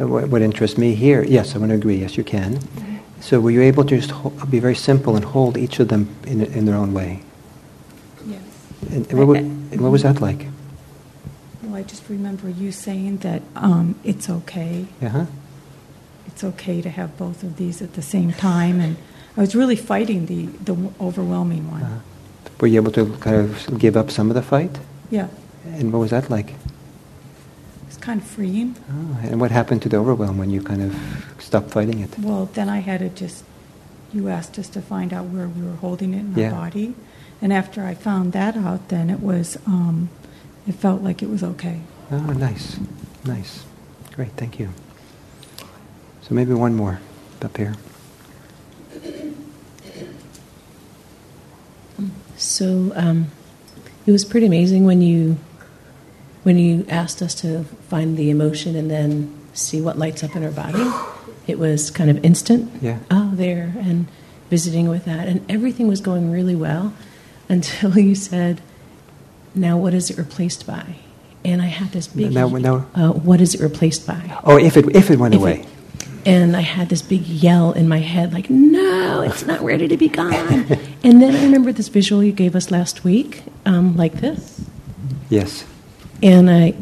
Uh, what, what interests me here, yes, I want to agree, yes, you can. So were you able to just ho- be very simple and hold each of them in, in their own way? yes? And, and what, wa- and what was that like? Well, I just remember you saying that um, it's okay. Uh-huh. It's okay to have both of these at the same time, and I was really fighting the the overwhelming one. Uh-huh. Were you able to kind of give up some of the fight? Yeah, And what was that like? it's kind of freeing. Oh, and what happened to the overwhelm when you kind of stopped fighting it? Well, then I had to just. You asked us to find out where we were holding it in Yeah. our body, and after I found that out, then it was. Um, it felt like it was okay. Oh, nice, nice. Great, thank you. So maybe one more up here. So um, it was pretty amazing when you when you asked us to find the emotion and then see what lights up in our body. It was kind of instant. Yeah. Oh, there and visiting with that, and everything was going really well until you said, "Now, what is it replaced by?" And I had this big. Now- now- uh, what is it replaced by? Oh, if it, if it went If it- away. And I had this big yell in my head, like, no, it's not ready to be gone. and then I remember this visual you gave us last week, um, like this. Yes. And I,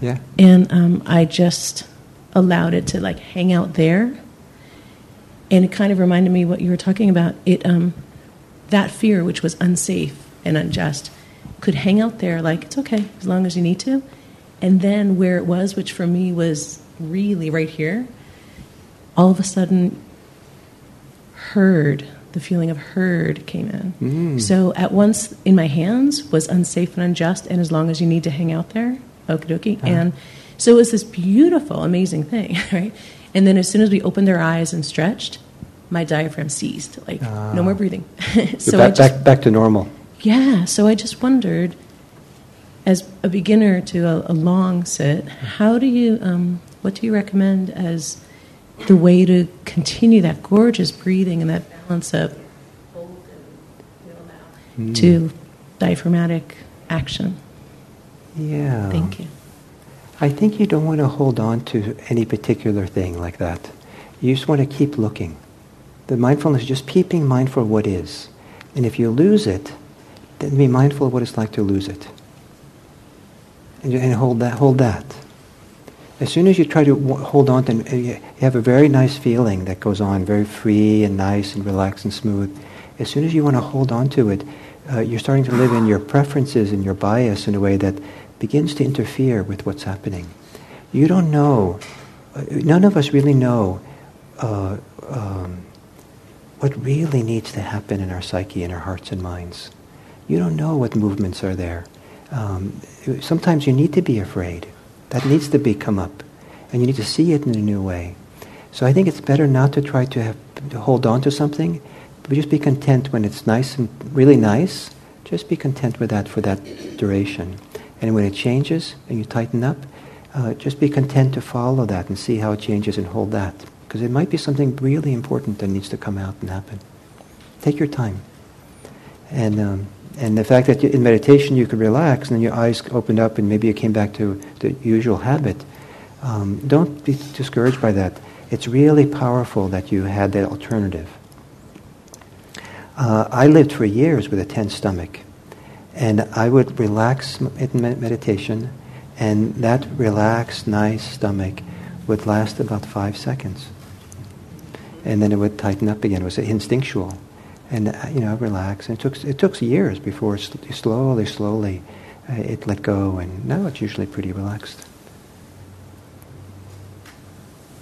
Yeah. and um, I just allowed it to like hang out there. And it kind of reminded me what you were talking about. It, um, that fear, which was unsafe and unjust, could hang out there like it's okay as long as you need to. And then where it was, which for me was really right here, all of a sudden, heard the feeling of heard came in. Mm. So at once in my hands was unsafe and unjust, and as long as you need to hang out there, okie dokie. Uh-huh. And so it was this beautiful, amazing thing, right? And then as soon as we opened our eyes and stretched, my diaphragm ceased, like Ah. no more breathing. So back, just, back, back to normal. yeah, so I just wondered, as a beginner to a, a long sit, how do you, um, what do you recommend as the way to continue that gorgeous breathing and that balance of Mm. to diaphragmatic action? Yeah. Thank you. I think you don't want to hold on to any particular thing like that. You just want to keep looking. The mindfulness is just keeping mindful of what is. And if you lose it, then be mindful of what it's like to lose it. And, and hold that. Hold that. As soon as you try to w- hold on to, uh, you you have a very nice feeling that goes on, very free and nice and relaxed and smooth. As soon as you want to hold on to it, uh, you're starting to live in your preferences and your bias in a way that begins to interfere with what's happening. You don't know, uh, none of us really know uh, um, what really needs to happen in our psyche, in our hearts and minds. You don't know what movements are there. Um, sometimes you need to be afraid. That needs to be come up, and you need to see it in a new way. So I think it's better not to try to have to hold on to something, but just be content when it's nice and really nice. Just be content with that for that duration. And when it changes and you tighten up, uh, just be content to follow that and see how it changes and hold that. Because it might be something really important that needs to come out and happen. Take your time. And, um, and the fact that in meditation you could relax and then your eyes opened up and maybe you came back to the usual habit, um, don't be discouraged by that. It's really powerful that you had that alternative. Uh, I lived for years with a tense stomach. And I would relax in meditation, and that relaxed, nice stomach would last about five seconds. And then it would tighten up again. It was instinctual. And uh, you know relax. And it took it took years before it sl- slowly, slowly uh, it let go, and now it's usually pretty relaxed.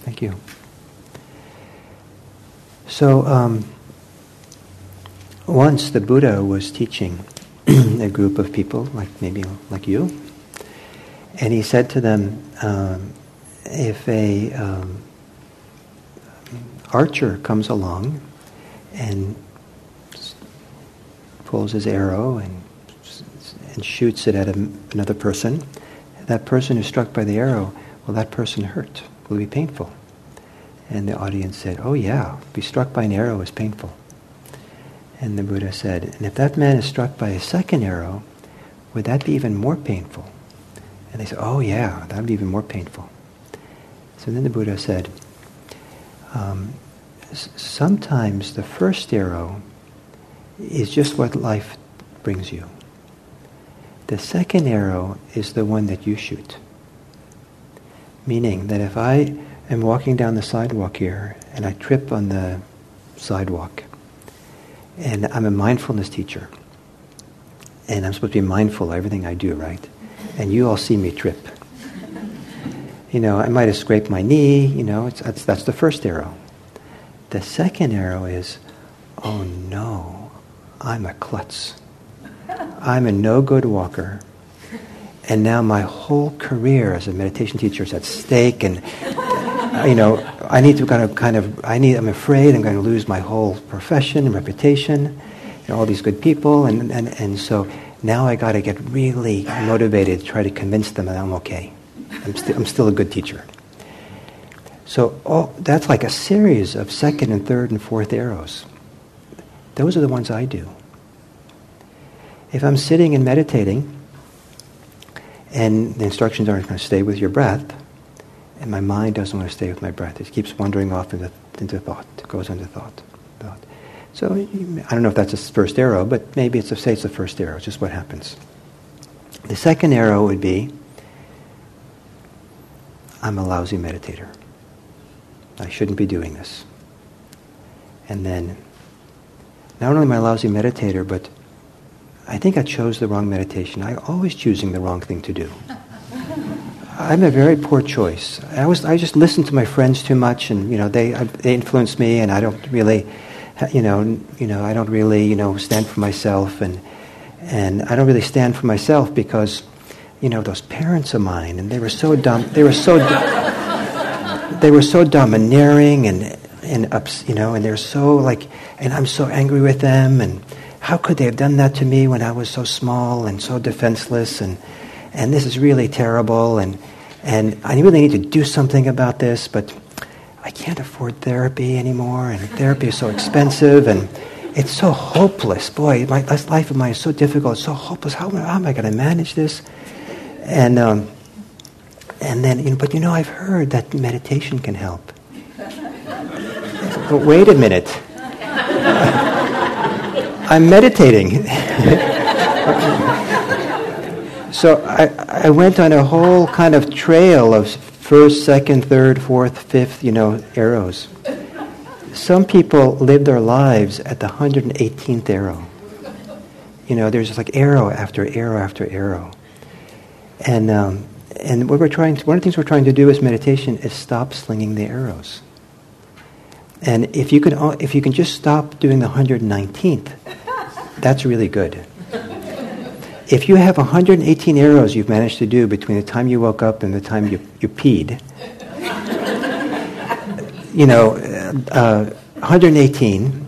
Thank you. So um, once the Buddha was teaching a group of people, like maybe like you, and he said to them, um, if a um, archer comes along and pulls his arrow and, and shoots it at a, another person, that person who's struck by the arrow, will that person hurt? Will it be painful? And the audience said, oh yeah, be struck by an arrow is painful. And the Buddha said, and if that man is struck by a second arrow, would that be even more painful? And they said, oh yeah, that would be even more painful. So then the Buddha said, um, sometimes the first arrow is just what life brings you. The second arrow is the one that you shoot. Meaning that if I am walking down the sidewalk here and I trip on the sidewalk, and I'm a mindfulness teacher, and I'm supposed to be mindful of everything I do, right? And you all see me trip. You know, I might have scraped my knee, you know, that's, that's the first arrow. The second arrow is, oh no, I'm a klutz. I'm a no good walker. And now my whole career as a meditation teacher is at stake, and you know, I need to kind of, kind of, I need, I'm afraid I'm going to lose my whole profession and reputation, and all these good people, and, and, and so now I got to get really motivated to try to convince them that I'm okay. I'm, I'm still a good teacher. So oh, that's like a series of second and third and fourth arrows. Those are the ones I do. If I'm sitting and meditating, and the instructions are going to stay with your breath, and my mind doesn't want to stay with my breath. It keeps wandering off into, into thought. It goes into thought. thought. So I don't know if that's the first arrow, but maybe it's say it's the first arrow. Just what happens. The second arrow would be, I'm a lousy meditator. I shouldn't be doing this. And then, not only am I a lousy meditator, but I think I chose the wrong meditation. I'm always choosing the wrong thing to do. I'm a very poor choice. I was I just listen to my friends too much, and you know they they influence me, and I don't really, you know, you know I don't really you know stand for myself, and and I don't really stand for myself because, you know, those parents of mine, and they were so dumb. They were so they were so domineering and and ups, you know, and they're so like, and I'm so angry with them, and how could they have done that to me when I was so small and so defenseless, and and this is really terrible, and and I really need to do something about this, but I can't afford therapy anymore, and therapy is so expensive, and it's so hopeless. Boy, my life of mine is so difficult, it's so hopeless. How, how am I going to manage this? And um, and then, you know, but you know, I've heard that meditation can help. But wait a minute. I'm meditating. so I, I went on a whole kind of trail of first, second, third, fourth, fifth, you know, arrows. Some people live their lives at the 118th arrow. You know, there's like arrow after arrow after arrow. And um, and what we're trying to, one of the things we're trying to do with meditation is stop slinging the arrows. And if you can, if you can just stop doing the 119th, that's really good. If you have 118 arrows you've managed to do between the time you woke up and the time you, you peed, you know, uh, 118,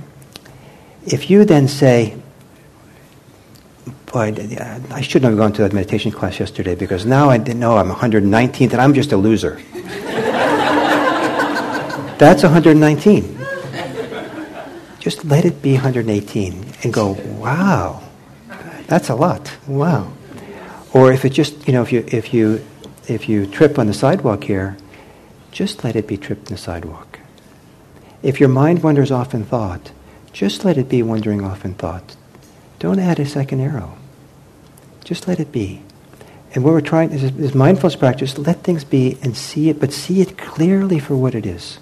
if you then say, boy, I shouldn't have gone to that meditation class yesterday because now I know I'm 119th and I'm just a loser. That's 119. Just let it be 118 and go, wow, that's a lot. Wow. Or if it just, you know, if you, if you, if you trip on the sidewalk here, just let it be tripped on the sidewalk. If your mind wanders off in thought, just let it be wandering off in thought. Don't add a second arrow. Just let it be. And what we're trying is mindfulness practice, let things be and see it, but see it clearly for what it is.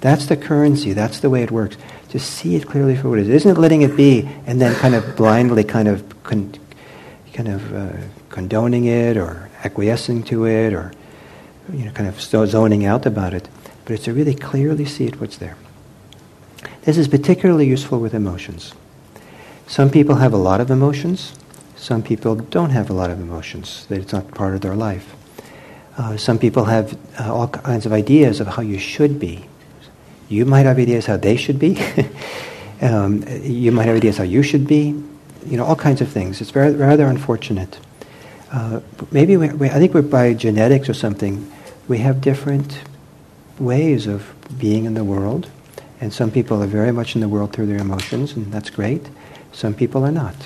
That's the currency. That's the way it works. Just see it clearly for what it is. Isn't letting it be and then kind of blindly kind of con- kind of uh, condoning it or acquiescing to it or you know kind of zoning out about it. But it's to really clearly see it what's there. This is particularly useful with emotions. Some people have a lot of emotions. Some people don't have a lot of emotions. That it's not part of their life. Uh, some people have uh, all kinds of ideas of how you should be. You might have ideas how they should be. um, you might have ideas how you should be. You know, all kinds of things. It's very, rather unfortunate. Uh, maybe we, we, I think we're by genetics or something. We have different ways of being in the world, and some people are very much in the world through their emotions, and that's great. Some people are not.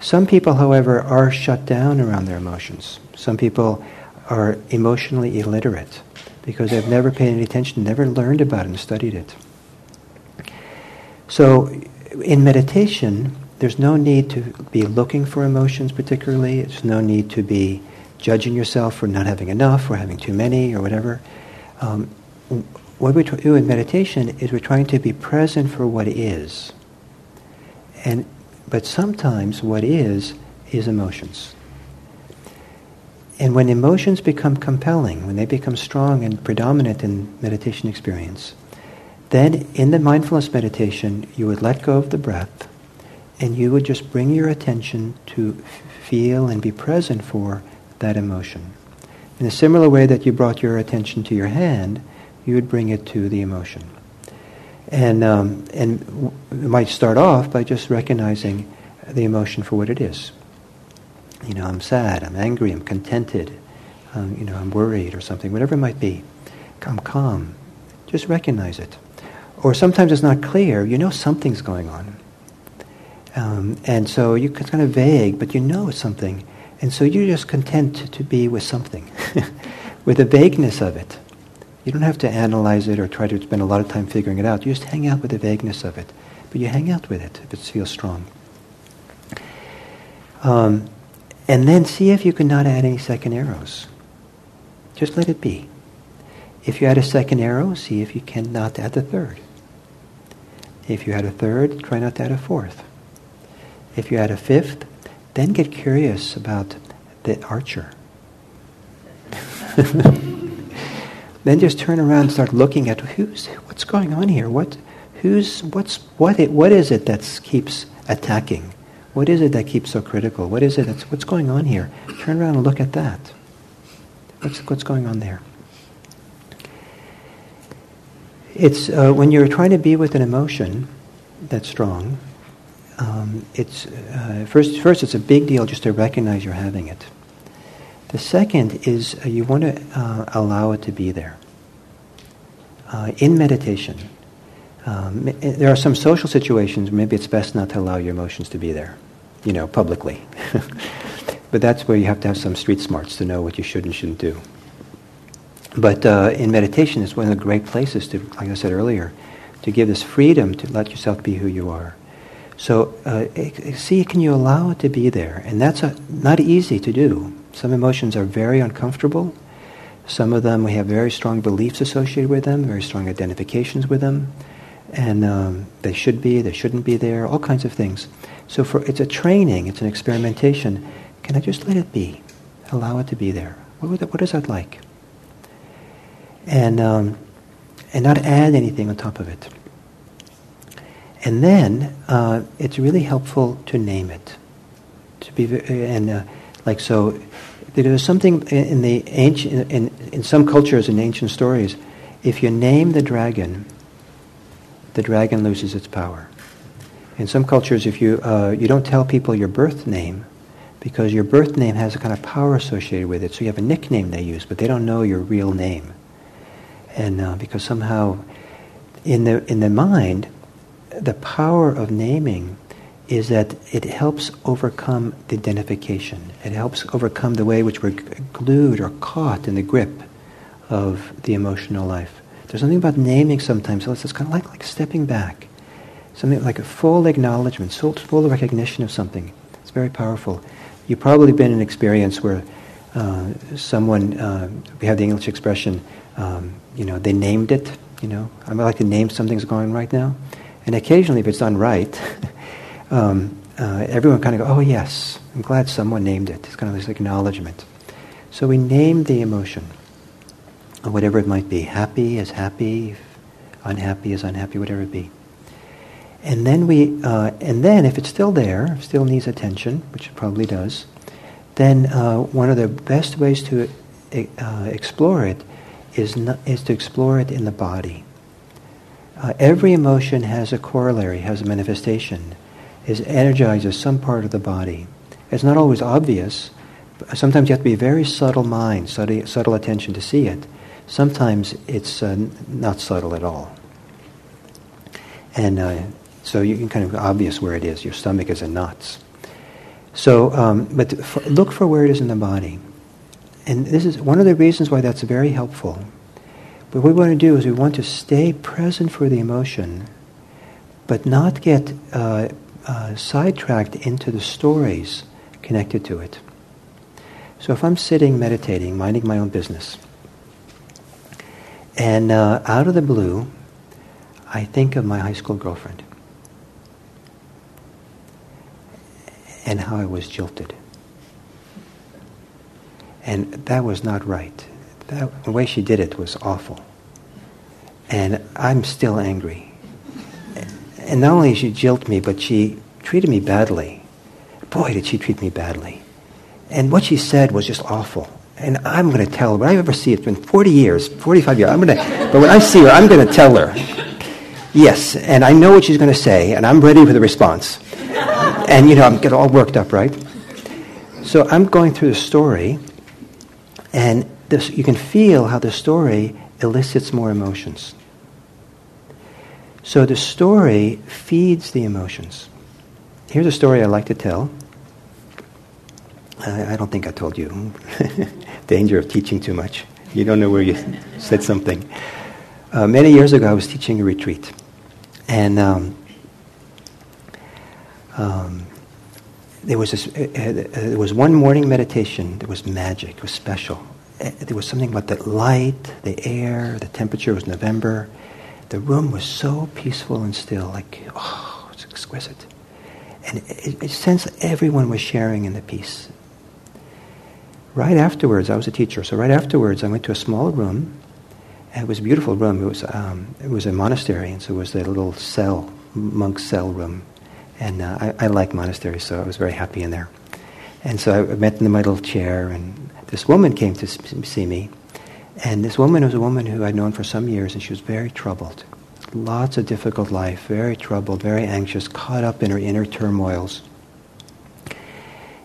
Some people, however, are shut down around their emotions. Some people are emotionally illiterate because they've never paid any attention, never learned about it and studied it. So, in meditation, there's no need to be looking for emotions particularly. There's no need to be judging yourself for not having enough or having too many or whatever. Um, what we do in meditation is we're trying to be present for what is. And, but sometimes what is, is emotions. And when emotions become compelling, when they become strong and predominant in meditation experience, then in the mindfulness meditation, you would let go of the breath and you would just bring your attention to feel and be present for that emotion. In a similar way that you brought your attention to your hand, you would bring it to the emotion. And, um, and w- might start off by just recognizing the emotion for what it is. You know, I'm sad, I'm angry, I'm contented, um, you know, I'm worried or something, whatever it might be. I'm calm. Just recognize it. Or sometimes it's not clear, you know something's going on. Um, and so you, it's kind of vague, but you know it's something. And so you're just content to be with something, with the vagueness of it. You don't have to analyze it or try to spend a lot of time figuring it out. You just hang out with the vagueness of it. But you hang out with it if it feels strong. Um, and then see if you can not add any second arrows. Just let it be. If you add a second arrow, see if you cannot add the third. If you add a third, try not to add a fourth. If you add a fifth, then get curious about the archer. then just turn around and start looking at who's what's going on here. What who's what's what it, what is it that keeps attacking? What is it that keeps so critical? What is it that's what's going on here? Turn around and look at that. What's what's going on there? It's uh, when you're trying to be with an emotion that's strong. Um, it's uh, first first it's a big deal just to recognize you're having it. The second is uh, you want to uh, allow it to be there. Uh, in meditation, um, eh, there are some social situations, maybe it's best not to allow your emotions to be there, you know, publicly. but that's where you have to have some street smarts to know what you should and shouldn't do. But uh, in meditation, it's one of the great places to, like I said earlier, to give this freedom to let yourself be who you are. So, uh, see, can you allow it to be there? And that's a, not easy to do. Some emotions are very uncomfortable. Some of them we have very strong beliefs associated with them, very strong identifications with them, and um, they should be, they shouldn't be there, all kinds of things. So for it's a training, it's an experimentation. Can I just let it be? Allow it to be there. What, that, what is that like? And um, and not add anything on top of it. And then uh, it's really helpful to name it. To be and uh, like so, there's something in the ancient, in, in some cultures in ancient stories, if you name the dragon, the dragon loses its power. In some cultures, if you uh, you don't tell people your birth name, because your birth name has a kind of power associated with it, so you have a nickname they use, but they don't know your real name. And uh, because somehow, in the in the mind, the power of naming is that it helps overcome the identification. It helps overcome the way which we're glued or caught in the grip of the emotional life. There's something about naming sometimes, so it's kind of like, like stepping back. Something like a full acknowledgement, full recognition of something. It's very powerful. You've probably been in an experience where uh, someone, uh, we have the English expression, um, you know, they named it, you know. I would like to name something's going right now And occasionally, if it's done right, um, uh, everyone kind of go, oh yes, I'm glad someone named it. It's kind of this acknowledgement. So we name the emotion, whatever it might be. Happy is happy, unhappy is unhappy, whatever it be. And then we, uh, and then if it's still there, still needs attention, which it probably does, then uh, one of the best ways to uh, explore it is, not, is to explore it in the body. Uh, every emotion has a corollary, has a manifestation, is energizes some part of the body. It's not always obvious. Sometimes you have to be very subtle mind, subtle, subtle attention to see it. Sometimes it's uh, not subtle at all. And uh, so you can kind of obvious where it is. Your stomach is in knots. So, um, but look for where it is in the body. And this is one of the reasons why that's very helpful. But what we want to do is we want to stay present for the emotion, but not get uh, uh, sidetracked into the stories connected to it. So if I'm sitting meditating, minding my own business, and uh, out of the blue, I think of my high school girlfriend and how I was jilted. And that was not right. That, the way she did it was awful. And I'm still angry. And not only did she jilt me, but she treated me badly. Boy, did she treat me badly. And what she said was just awful. And I'm going to tell her, when I ever see it, it's been 40 years, 45 years, I'm going to, but when I see her, I'm going to tell her. Yes, and I know what she's going to say, and I'm ready for the response. And, you know, I'm get all worked up, right? So I'm going through the story, and this, you can feel how the story elicits more emotions. So the story feeds the emotions. Here's a story I like to tell. I, I don't think I told you. Danger of teaching too much. You don't know where you said something. Uh, many years ago, I was teaching a retreat. And um, um, there was this, uh, uh, there was one morning meditation that was magic. It was special. Uh, there was something about the light, the air, the temperature was November. The room was so peaceful and still, like oh, it's exquisite. And it, it sensed everyone was sharing in the peace. Right afterwards, I was a teacher, so right afterwards, I went to a small room. It was a beautiful room. It was um, it was a monastery, and so it was a little cell, monk cell room and uh, I, I, like monasteries, so I was very happy in there. And so I met in my little chair, and this woman came to see me. And this woman was a woman who I'd known for some years, and she was very troubled. Lots of difficult life, very troubled, very anxious, caught up in her inner turmoils.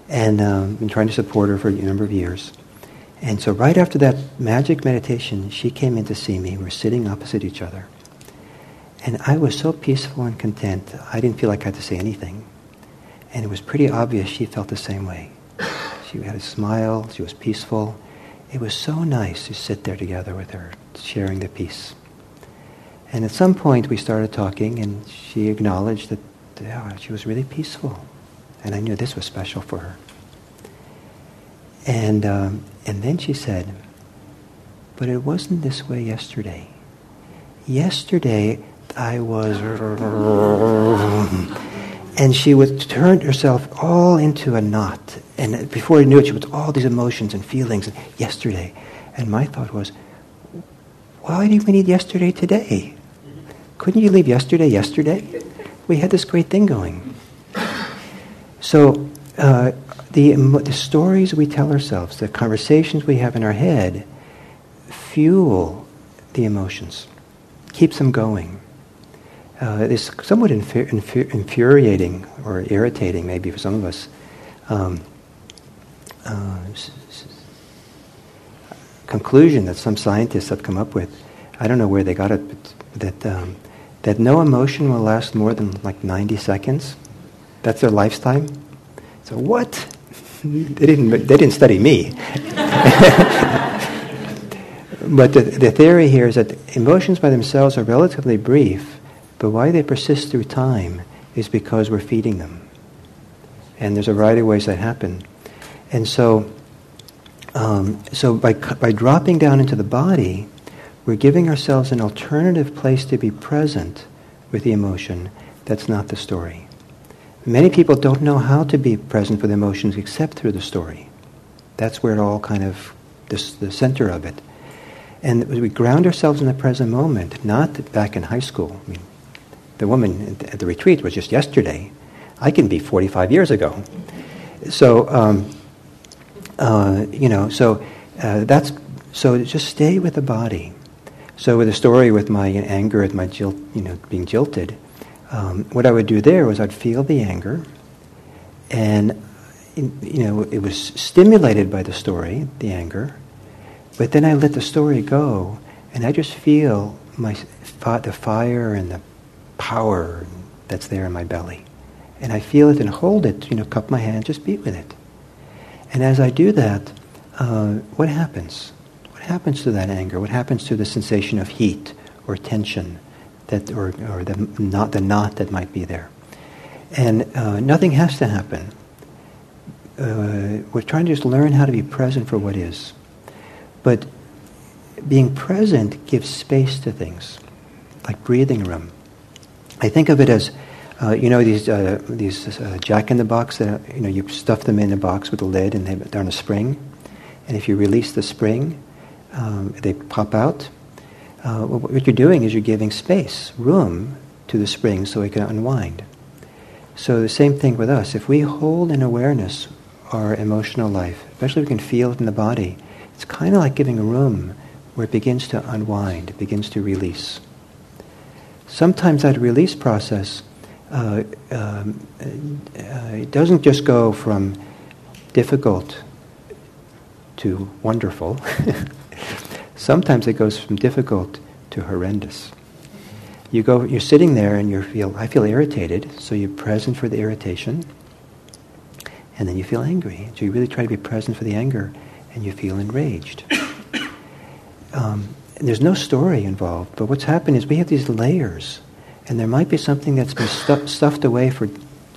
And um, been trying to support her for a number of years. And so right after that magic meditation, she came in to see me. We were sitting opposite each other. And I was so peaceful and content, I didn't feel like I had to say anything. And it was pretty obvious she felt the same way. She had a smile, she was peaceful. It was so nice to sit there together with her, sharing the peace. And at some point we started talking, and she acknowledged that yeah, she was really peaceful. And I knew this was special for her. And, um, and then she said, but it wasn't this way yesterday. Yesterday, I was. And she would turn herself all into a knot. And before I knew it, she was all these emotions and feelings And yesterday. And my thought was, why do we need yesterday today? Couldn't you leave yesterday yesterday? We had this great thing going. So uh, the, the stories we tell ourselves, the conversations we have in our head, fuel the emotions, keeps them going uh, is somewhat infuri- infuri- infuriating or irritating, maybe for some of us. Um, uh, conclusion that some scientists have come up with. I don't know where they got it, but that um, that no emotion will last more than like 90 seconds. That's their lifetime. So what? they didn't. They didn't study me. but the, the theory here is that emotions by themselves are relatively brief, but why they persist through time is because we're feeding them. And there's a variety of ways that happen. And so, um, so by, by dropping down into the body, we're giving ourselves an alternative place to be present with the emotion, that's not the story. Many people don't know how to be present with emotions except through the story. That's where it all kind of, this, the center of it. And we ground ourselves in the present moment, not back in high school. I mean, the woman at the retreat was just yesterday. I can be 45 years ago. So, um, uh, you know, so uh, that's, so just stay with the body. So with the story with my anger at my jilt, you know, being jilted, um, what I would do there was I'd feel the anger, and you know it was stimulated by the story, the anger, but then I let the story go, and I just feel my the fire and the power that's there in my belly, and I feel it and hold it. You know, cup my hand, just be with it, and as I do that, uh, what happens? What happens to that anger? What happens to the sensation of heat or tension? that, or, or the, not, the knot that might be there. And uh, nothing has to happen. Uh, we're trying to just learn how to be present for what is. But being present gives space to things, like breathing room. I think of it as, uh, you know, these uh, these uh, Jack in the Box that you know you stuff them in a box with a lid and they're on a spring, and if you release the spring, um, they pop out uh, what you're doing is you're giving space, room to the spring so it can unwind. So the same thing with us. If we hold in awareness our emotional life, especially if we can feel it in the body, it's kind of like giving a room where it begins to unwind, it begins to release. Sometimes that release process, uh, um, uh, it doesn't just go from difficult to wonderful. Sometimes it goes from difficult to horrendous. You go, you're sitting there and you feel, I feel irritated, so you're present for the irritation, and then you feel angry. So you really try to be present for the anger, and you feel enraged. Um, there's no story involved, but what's happened is we have these layers, and there might be something that's been stu- stuffed away for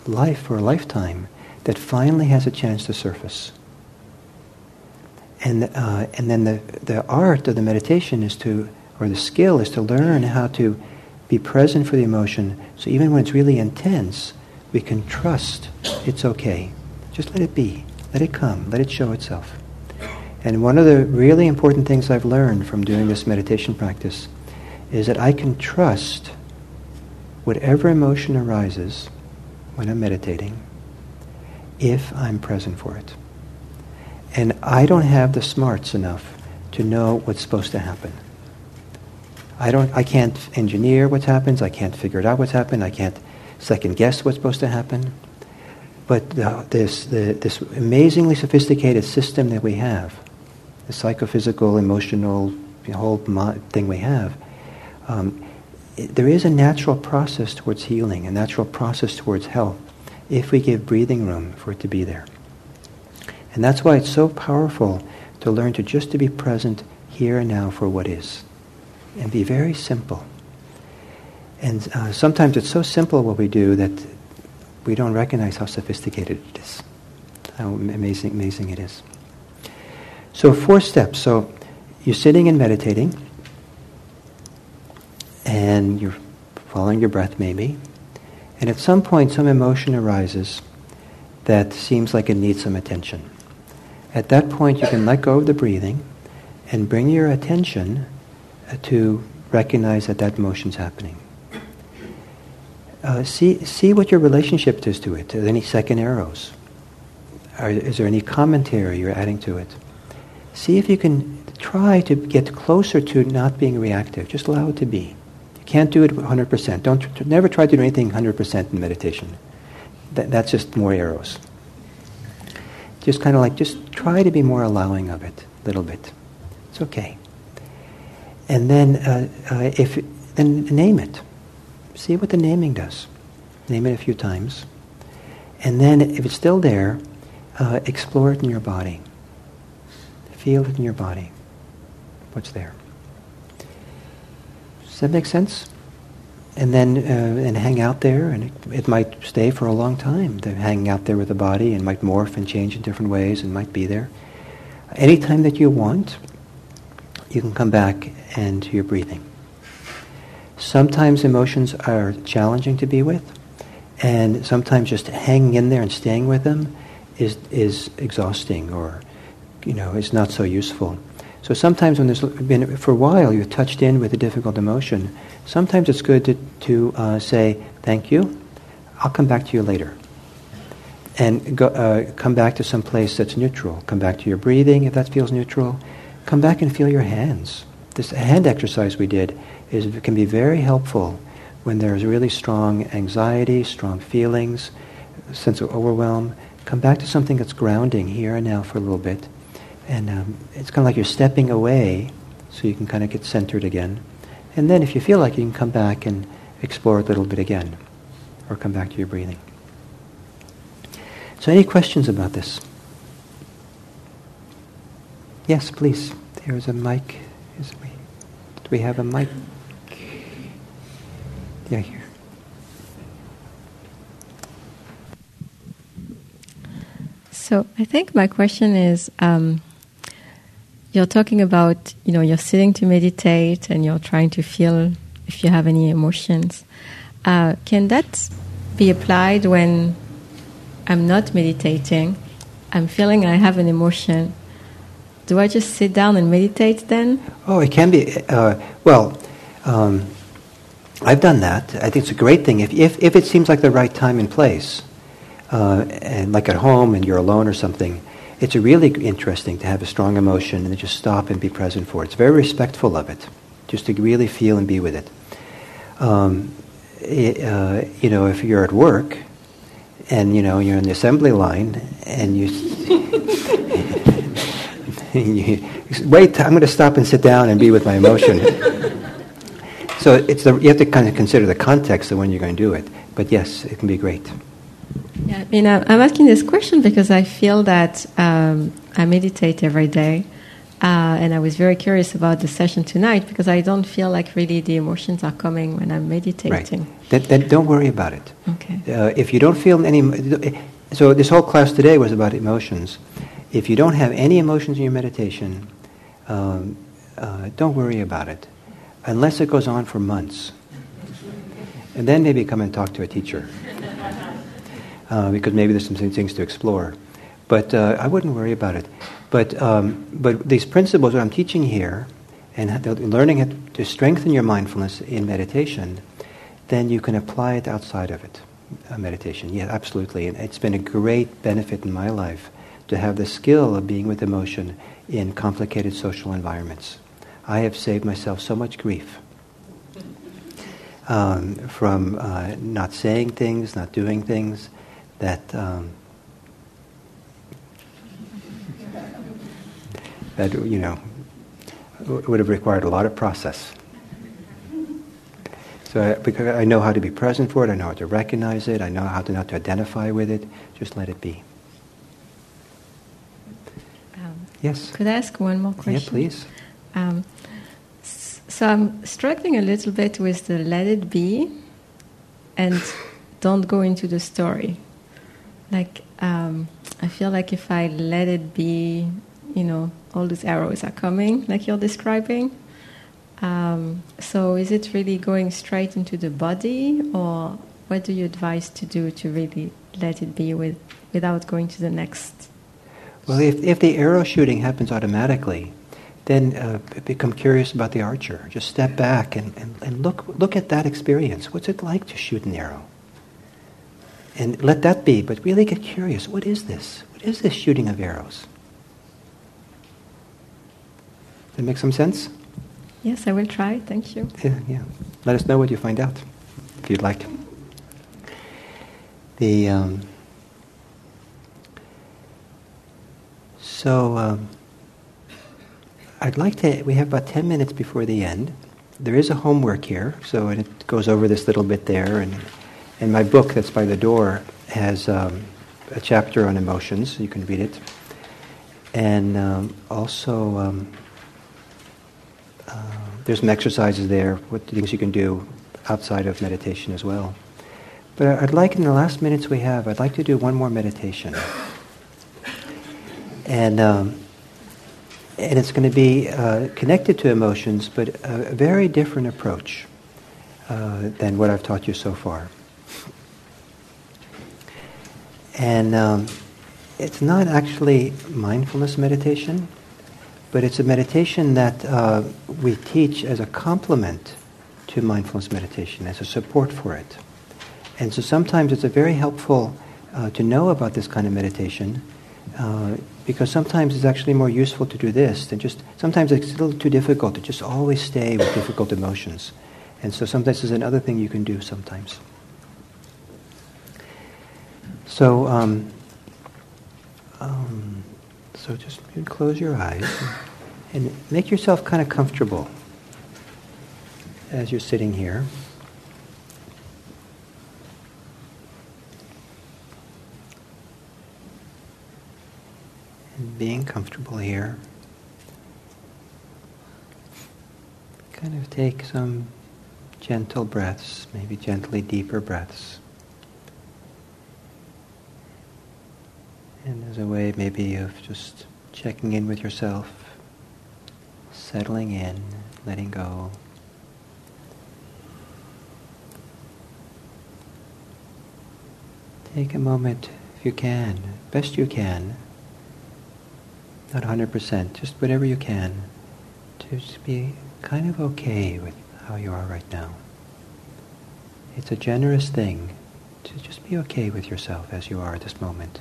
life, for a lifetime, that finally has a chance to surface. And, uh, and then the, the art of the meditation is to, or the skill is to learn how to be present for the emotion. So even when it's really intense, we can trust it's okay. Just let it be. Let it come. Let it show itself. And one of the really important things I've learned from doing this meditation practice is that I can trust whatever emotion arises when I'm meditating if I'm present for it. And I don't have the smarts enough to know what's supposed to happen. I don't I can't engineer what happens, I can't figure it out what's happened, I can't second guess what's supposed to happen. But the, this, the, this amazingly sophisticated system that we have, the psychophysical, emotional whole thing we have, um, it, there is a natural process towards healing, a natural process towards health, if we give breathing room for it to be there. And that's why it's so powerful to learn to just to be present here and now for what is. And be very simple. And uh, sometimes it's so simple what we do that we don't recognize how sophisticated it is. How amazing, amazing it is. So four steps. So you're sitting and meditating, and you're following your breath maybe, and at some point some emotion arises that seems like it needs some attention. At that point, you can let go of the breathing and bring your attention uh, to recognize that that motion's happening. Uh, see, see what your relationship is to it. Are there any second arrows? Are, is there any commentary you're adding to it? See if you can try to get closer to not being reactive. Just allow it to be. You can't do it 100%. Don't never try to do anything 100% in meditation. That, that's just more arrows. Just kind of like, just try to be more allowing of it a little bit. It's okay. And then, uh, uh, if then name it. See what the naming does. Name it a few times. And then, if it's still there, uh, explore it in your body. Feel it in your body. What's there? Does that make sense? and then uh, and hang out there, and it, it, might stay for a long time. The hanging out there with the body, and might morph and change in different ways, and might be there. Anytime that you want, you can come back and to your breathing. Sometimes emotions are challenging to be with, and sometimes just hanging in there and staying with them is, is exhausting or, you know, is not so useful. So sometimes when there's been, for a while, you're touched in with a difficult emotion, sometimes it's good to, to uh, say, thank you, I'll come back to you later. And go, uh, come back to some place that's neutral. Come back to your breathing if that feels neutral. Come back and feel your hands. This hand exercise we did is, can be very helpful when there's really strong anxiety, strong feelings, sense of overwhelm. Come back to something that's grounding here and now for a little bit. And um, it's kind of like you're stepping away so you can kind of get centered again. And then if you feel like you can come back and explore a little bit again or come back to your breathing. So any questions about this? Yes, please. There's a mic. Is we, do we have a mic? Yeah, here. So I think my question is, um, you're talking about, you know, you're sitting to meditate and you're trying to feel if you have any emotions. Uh, can that be applied when I'm not meditating? I'm feeling I have an emotion. Do I just sit down and meditate then? Oh, it can be. Uh, well, um, I've done that. I think it's a great thing. If, if, if it seems like the right time and place, uh, and like at home and you're alone or something, it's really interesting to have a strong emotion and just stop and be present for it. It's very respectful of it, just to really feel and be with it. Um, it uh, you know, if you're at work and you know you're in the assembly line and you, you wait, I'm going to stop and sit down and be with my emotion. so it's the, you have to kind of consider the context of when you're going to do it. But yes, it can be great. Yeah, I mean, I'm asking this question because I feel that um, I meditate every day. Uh, and I was very curious about the session tonight because I don't feel like really the emotions are coming when I'm meditating. Right. Then, then don't worry about it. Okay. Uh, if you don't feel any, so this whole class today was about emotions. If you don't have any emotions in your meditation, um, uh, don't worry about it, unless it goes on for months. And then maybe come and talk to a teacher uh, because maybe there's some things to explore. But uh, I wouldn't worry about it. But, um, but these principles that I'm teaching here, and learning to strengthen your mindfulness in meditation, then you can apply it outside of it, uh, meditation. Yeah, absolutely. And it's been a great benefit in my life to have the skill of being with emotion in complicated social environments. I have saved myself so much grief um, from uh, not saying things, not doing things, that um, that you know would have required a lot of process. So I, because I know how to be present for it, I know how to recognize it, I know how to not to identify with it. Just let it be. Um, yes. Could I ask one more question? Yeah, please. Um, so I'm struggling a little bit with the let it be and don't go into the story. Like, um, I feel like if I let it be, you know, all these arrows are coming, like you're describing. Um, so, is it really going straight into the body, or what do you advise to do to really let it be with, without going to the next? Well, if, if the arrow shooting happens automatically, then uh, become curious about the archer. Just step back and, and, and look, look at that experience. What's it like to shoot an arrow? And let that be, but really get curious. What is this? What is this shooting of arrows? Does that make some sense? Yes, I will try. Thank you. Yeah, yeah. Let us know what you find out, if you'd like. The um, so um, I'd like to. We have about ten minutes before the end. There is a homework here, so it goes over this little bit there, and and my book that's by the door has um, a chapter on emotions. You can read it. And um, also, um, uh, there's some exercises there, what things you can do outside of meditation as well. But I'd like, in the last minutes we have, I'd like to do one more meditation. And, um, and it's going to be uh, connected to emotions, but a, very different approach. uh, than what I've taught you so far. And um, it's not actually mindfulness meditation, but it's a meditation that uh, we teach as a complement to mindfulness meditation, as a support for it. And so sometimes it's a very helpful uh, to know about this kind of meditation uh, because sometimes it's actually more useful to do this than just, sometimes it's a little too difficult to just always stay with difficult emotions. And so sometimes there's another thing you can do sometimes. So, um, um, so just close your eyes and, and make yourself kind of comfortable as you're sitting here. And being comfortable here. Kind of take some gentle breaths, maybe gently deeper breaths. And as a way maybe of just checking in with yourself, settling in, letting go. Take a moment, if you can, best you can, not 100%, just whatever you can, to just be kind of okay with how you are right now. It's a generous thing to just be okay with yourself as you are at this moment.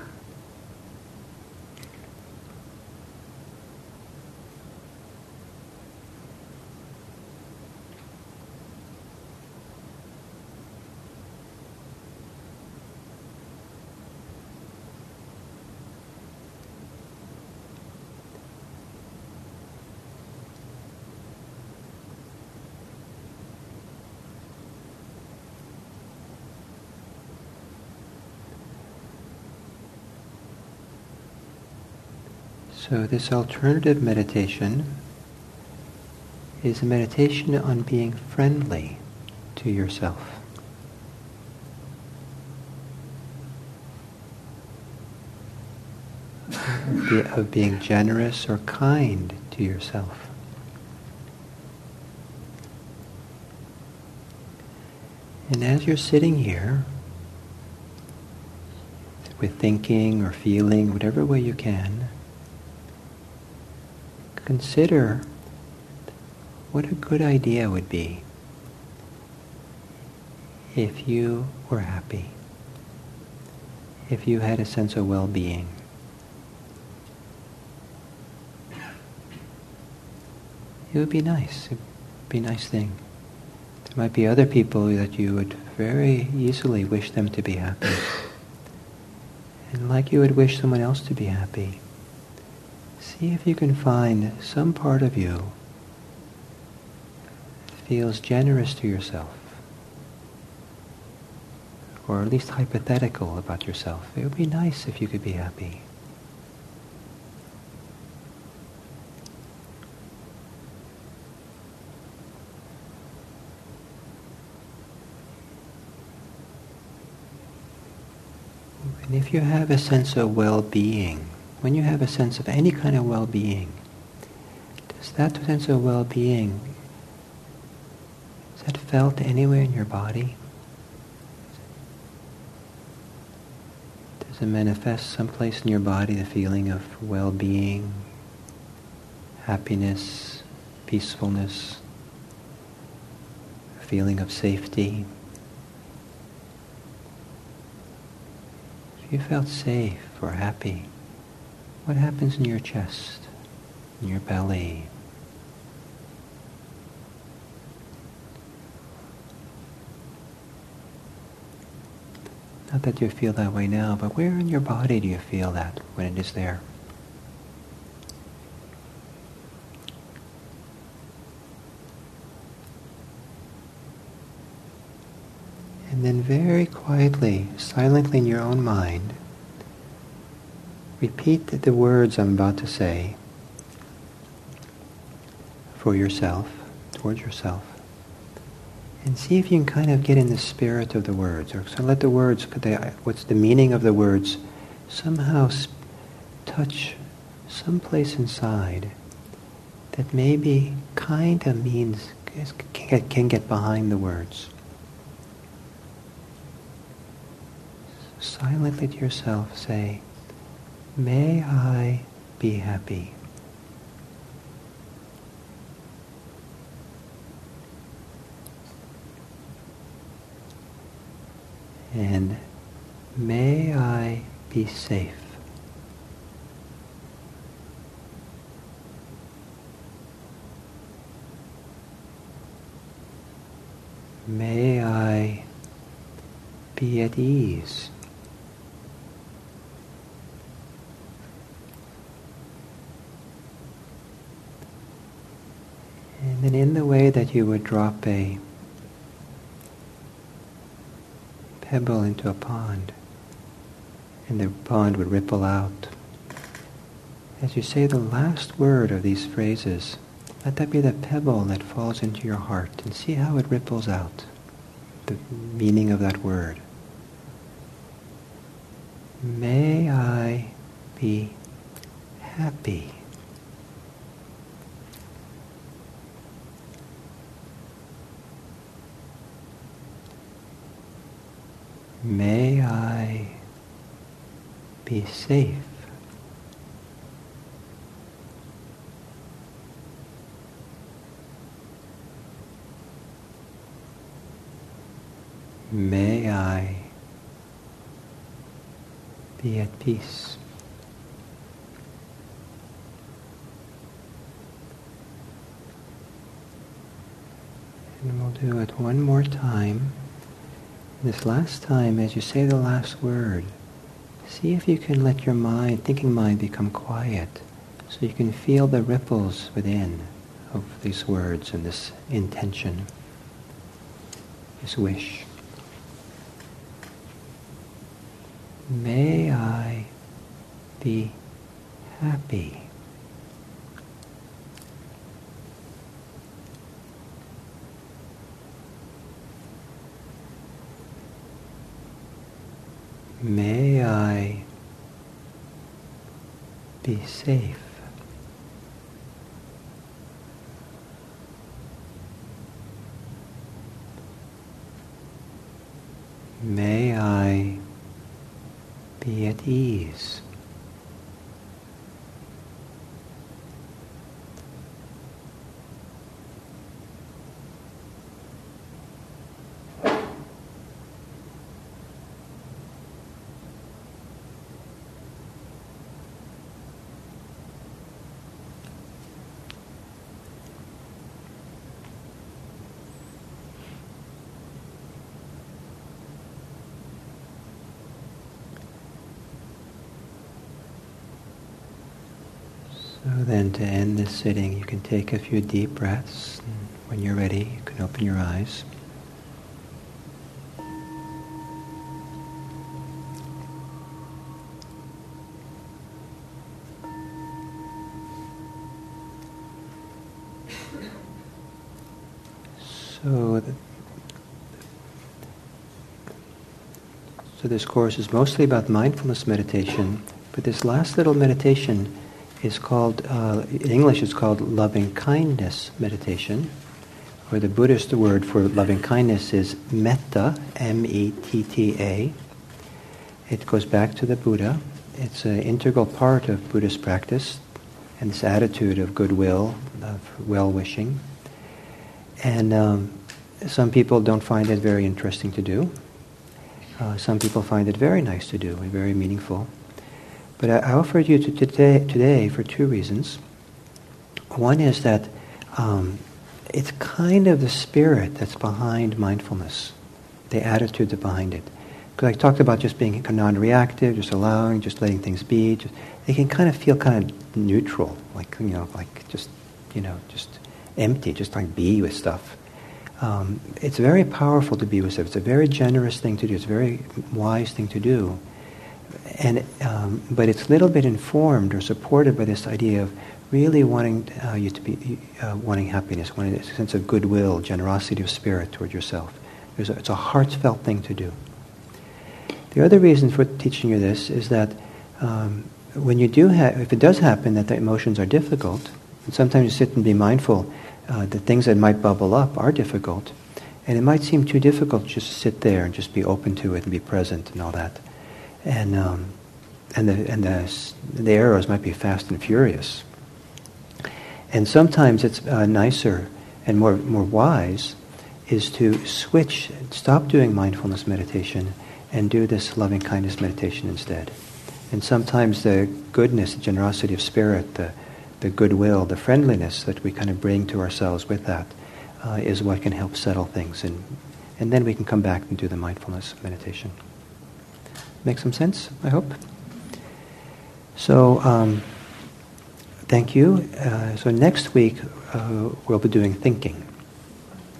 So, this alternative meditation is a meditation on being friendly to yourself. of being generous or kind to yourself. And as you're sitting here, with thinking or feeling, whatever way you can, consider what a good idea would be if you were happy, if you had a sense of well-being. It would be nice. It would be a nice thing. There might be other people that you would very easily wish them to be happy. And like you would wish someone else to be happy. See if you can find some part of you that feels generous to yourself, or at least hypothetical about yourself. It would be nice if you could be happy. And if you have a sense of well-being, when you have a sense of any kind of well-being, does that sense of well-being, is that felt anywhere in your body? Does it manifest someplace in your body the feeling of well-being, happiness, peacefulness, a feeling of safety? If you felt safe or happy, what happens in your chest, in your belly? Not that you feel that way now, but where in your body do you feel that when it is there? And then very quietly, silently in your own mind, repeat the words I'm about to say for yourself, towards yourself, and see if you can kind of get in the spirit of the words, or so let the words, what's the meaning of the words, somehow touch some place inside that maybe kind of means, can get, can get behind the words. Silently to yourself say, May I be happy. And may I be safe. May I be at ease. And in the way that you would drop a pebble into a pond, and the pond would ripple out. As you say the last word of these phrases, let that be the pebble that falls into your heart and see how it ripples out, the meaning of that word. May I be happy. May I be safe. May I be at peace. And we'll do it one more time. This last time, as you say the last word, see if you can let your mind, thinking mind, become quiet so you can feel the ripples within of these words and this intention, this wish. May I be happy. May I be safe. May I be at ease. So then to end this sitting, you can take a few deep breaths. And when you're ready, you can open your eyes. So, the, so this course is mostly about mindfulness meditation, but this last little meditation is called, uh, in English, it's called loving kindness meditation, or the Buddhist word for loving kindness is metta, M-E-T-T-A. It goes back to the Buddha. It's an integral part of Buddhist practice, and this attitude of goodwill, of well-wishing. And um, some people don't find it very interesting to do. Uh, some people find it very nice to do and very meaningful. But I, I offered you to today, today for two reasons. One is that um, it's kind of the spirit that's behind mindfulness, the attitude that's behind it. Because I talked about just being non-reactive, just allowing, just letting things be. Just, they can kind of feel kind of neutral, like you know, like just you know, just empty, just like be with stuff. Um, it's very powerful to be with stuff. It's a very generous thing to do. It's a very wise thing to do. And, um, but it's a little bit informed or supported by this idea of really wanting uh, you to be uh, wanting happiness, wanting a sense of goodwill, generosity of spirit toward yourself. A, it's a heartfelt thing to do. The other reason for teaching you this is that um, when you do have, if it does happen that the emotions are difficult, And sometimes you sit and be mindful. Uh, the things that might bubble up are difficult. And it might seem too difficult just to sit there and just be open to it and be present and all that. And, um, and, the, and the, the arrows might be fast and furious. And sometimes it's uh, nicer and more, more wise is to switch, stop doing mindfulness meditation and do this loving kindness meditation instead. And sometimes the goodness, the generosity of spirit, the, the goodwill, the friendliness that we kind of bring to ourselves with that uh, is what can help settle things. And, and then we can come back and do the mindfulness meditation. Make some sense, I hope? So, um, thank you. Uh, so, next week uh, we'll be doing thinking.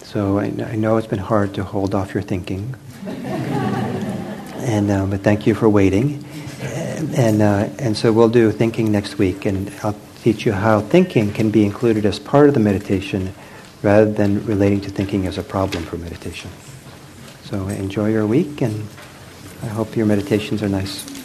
So, I, I, know it's been hard to hold off your thinking. and, uh, but thank you for waiting. And, and, uh, and so, we'll do thinking next week, and I'll teach you how thinking can be included as part of the meditation rather than relating to thinking as a problem for meditation. So, enjoy your week, and I hope your meditations are nice.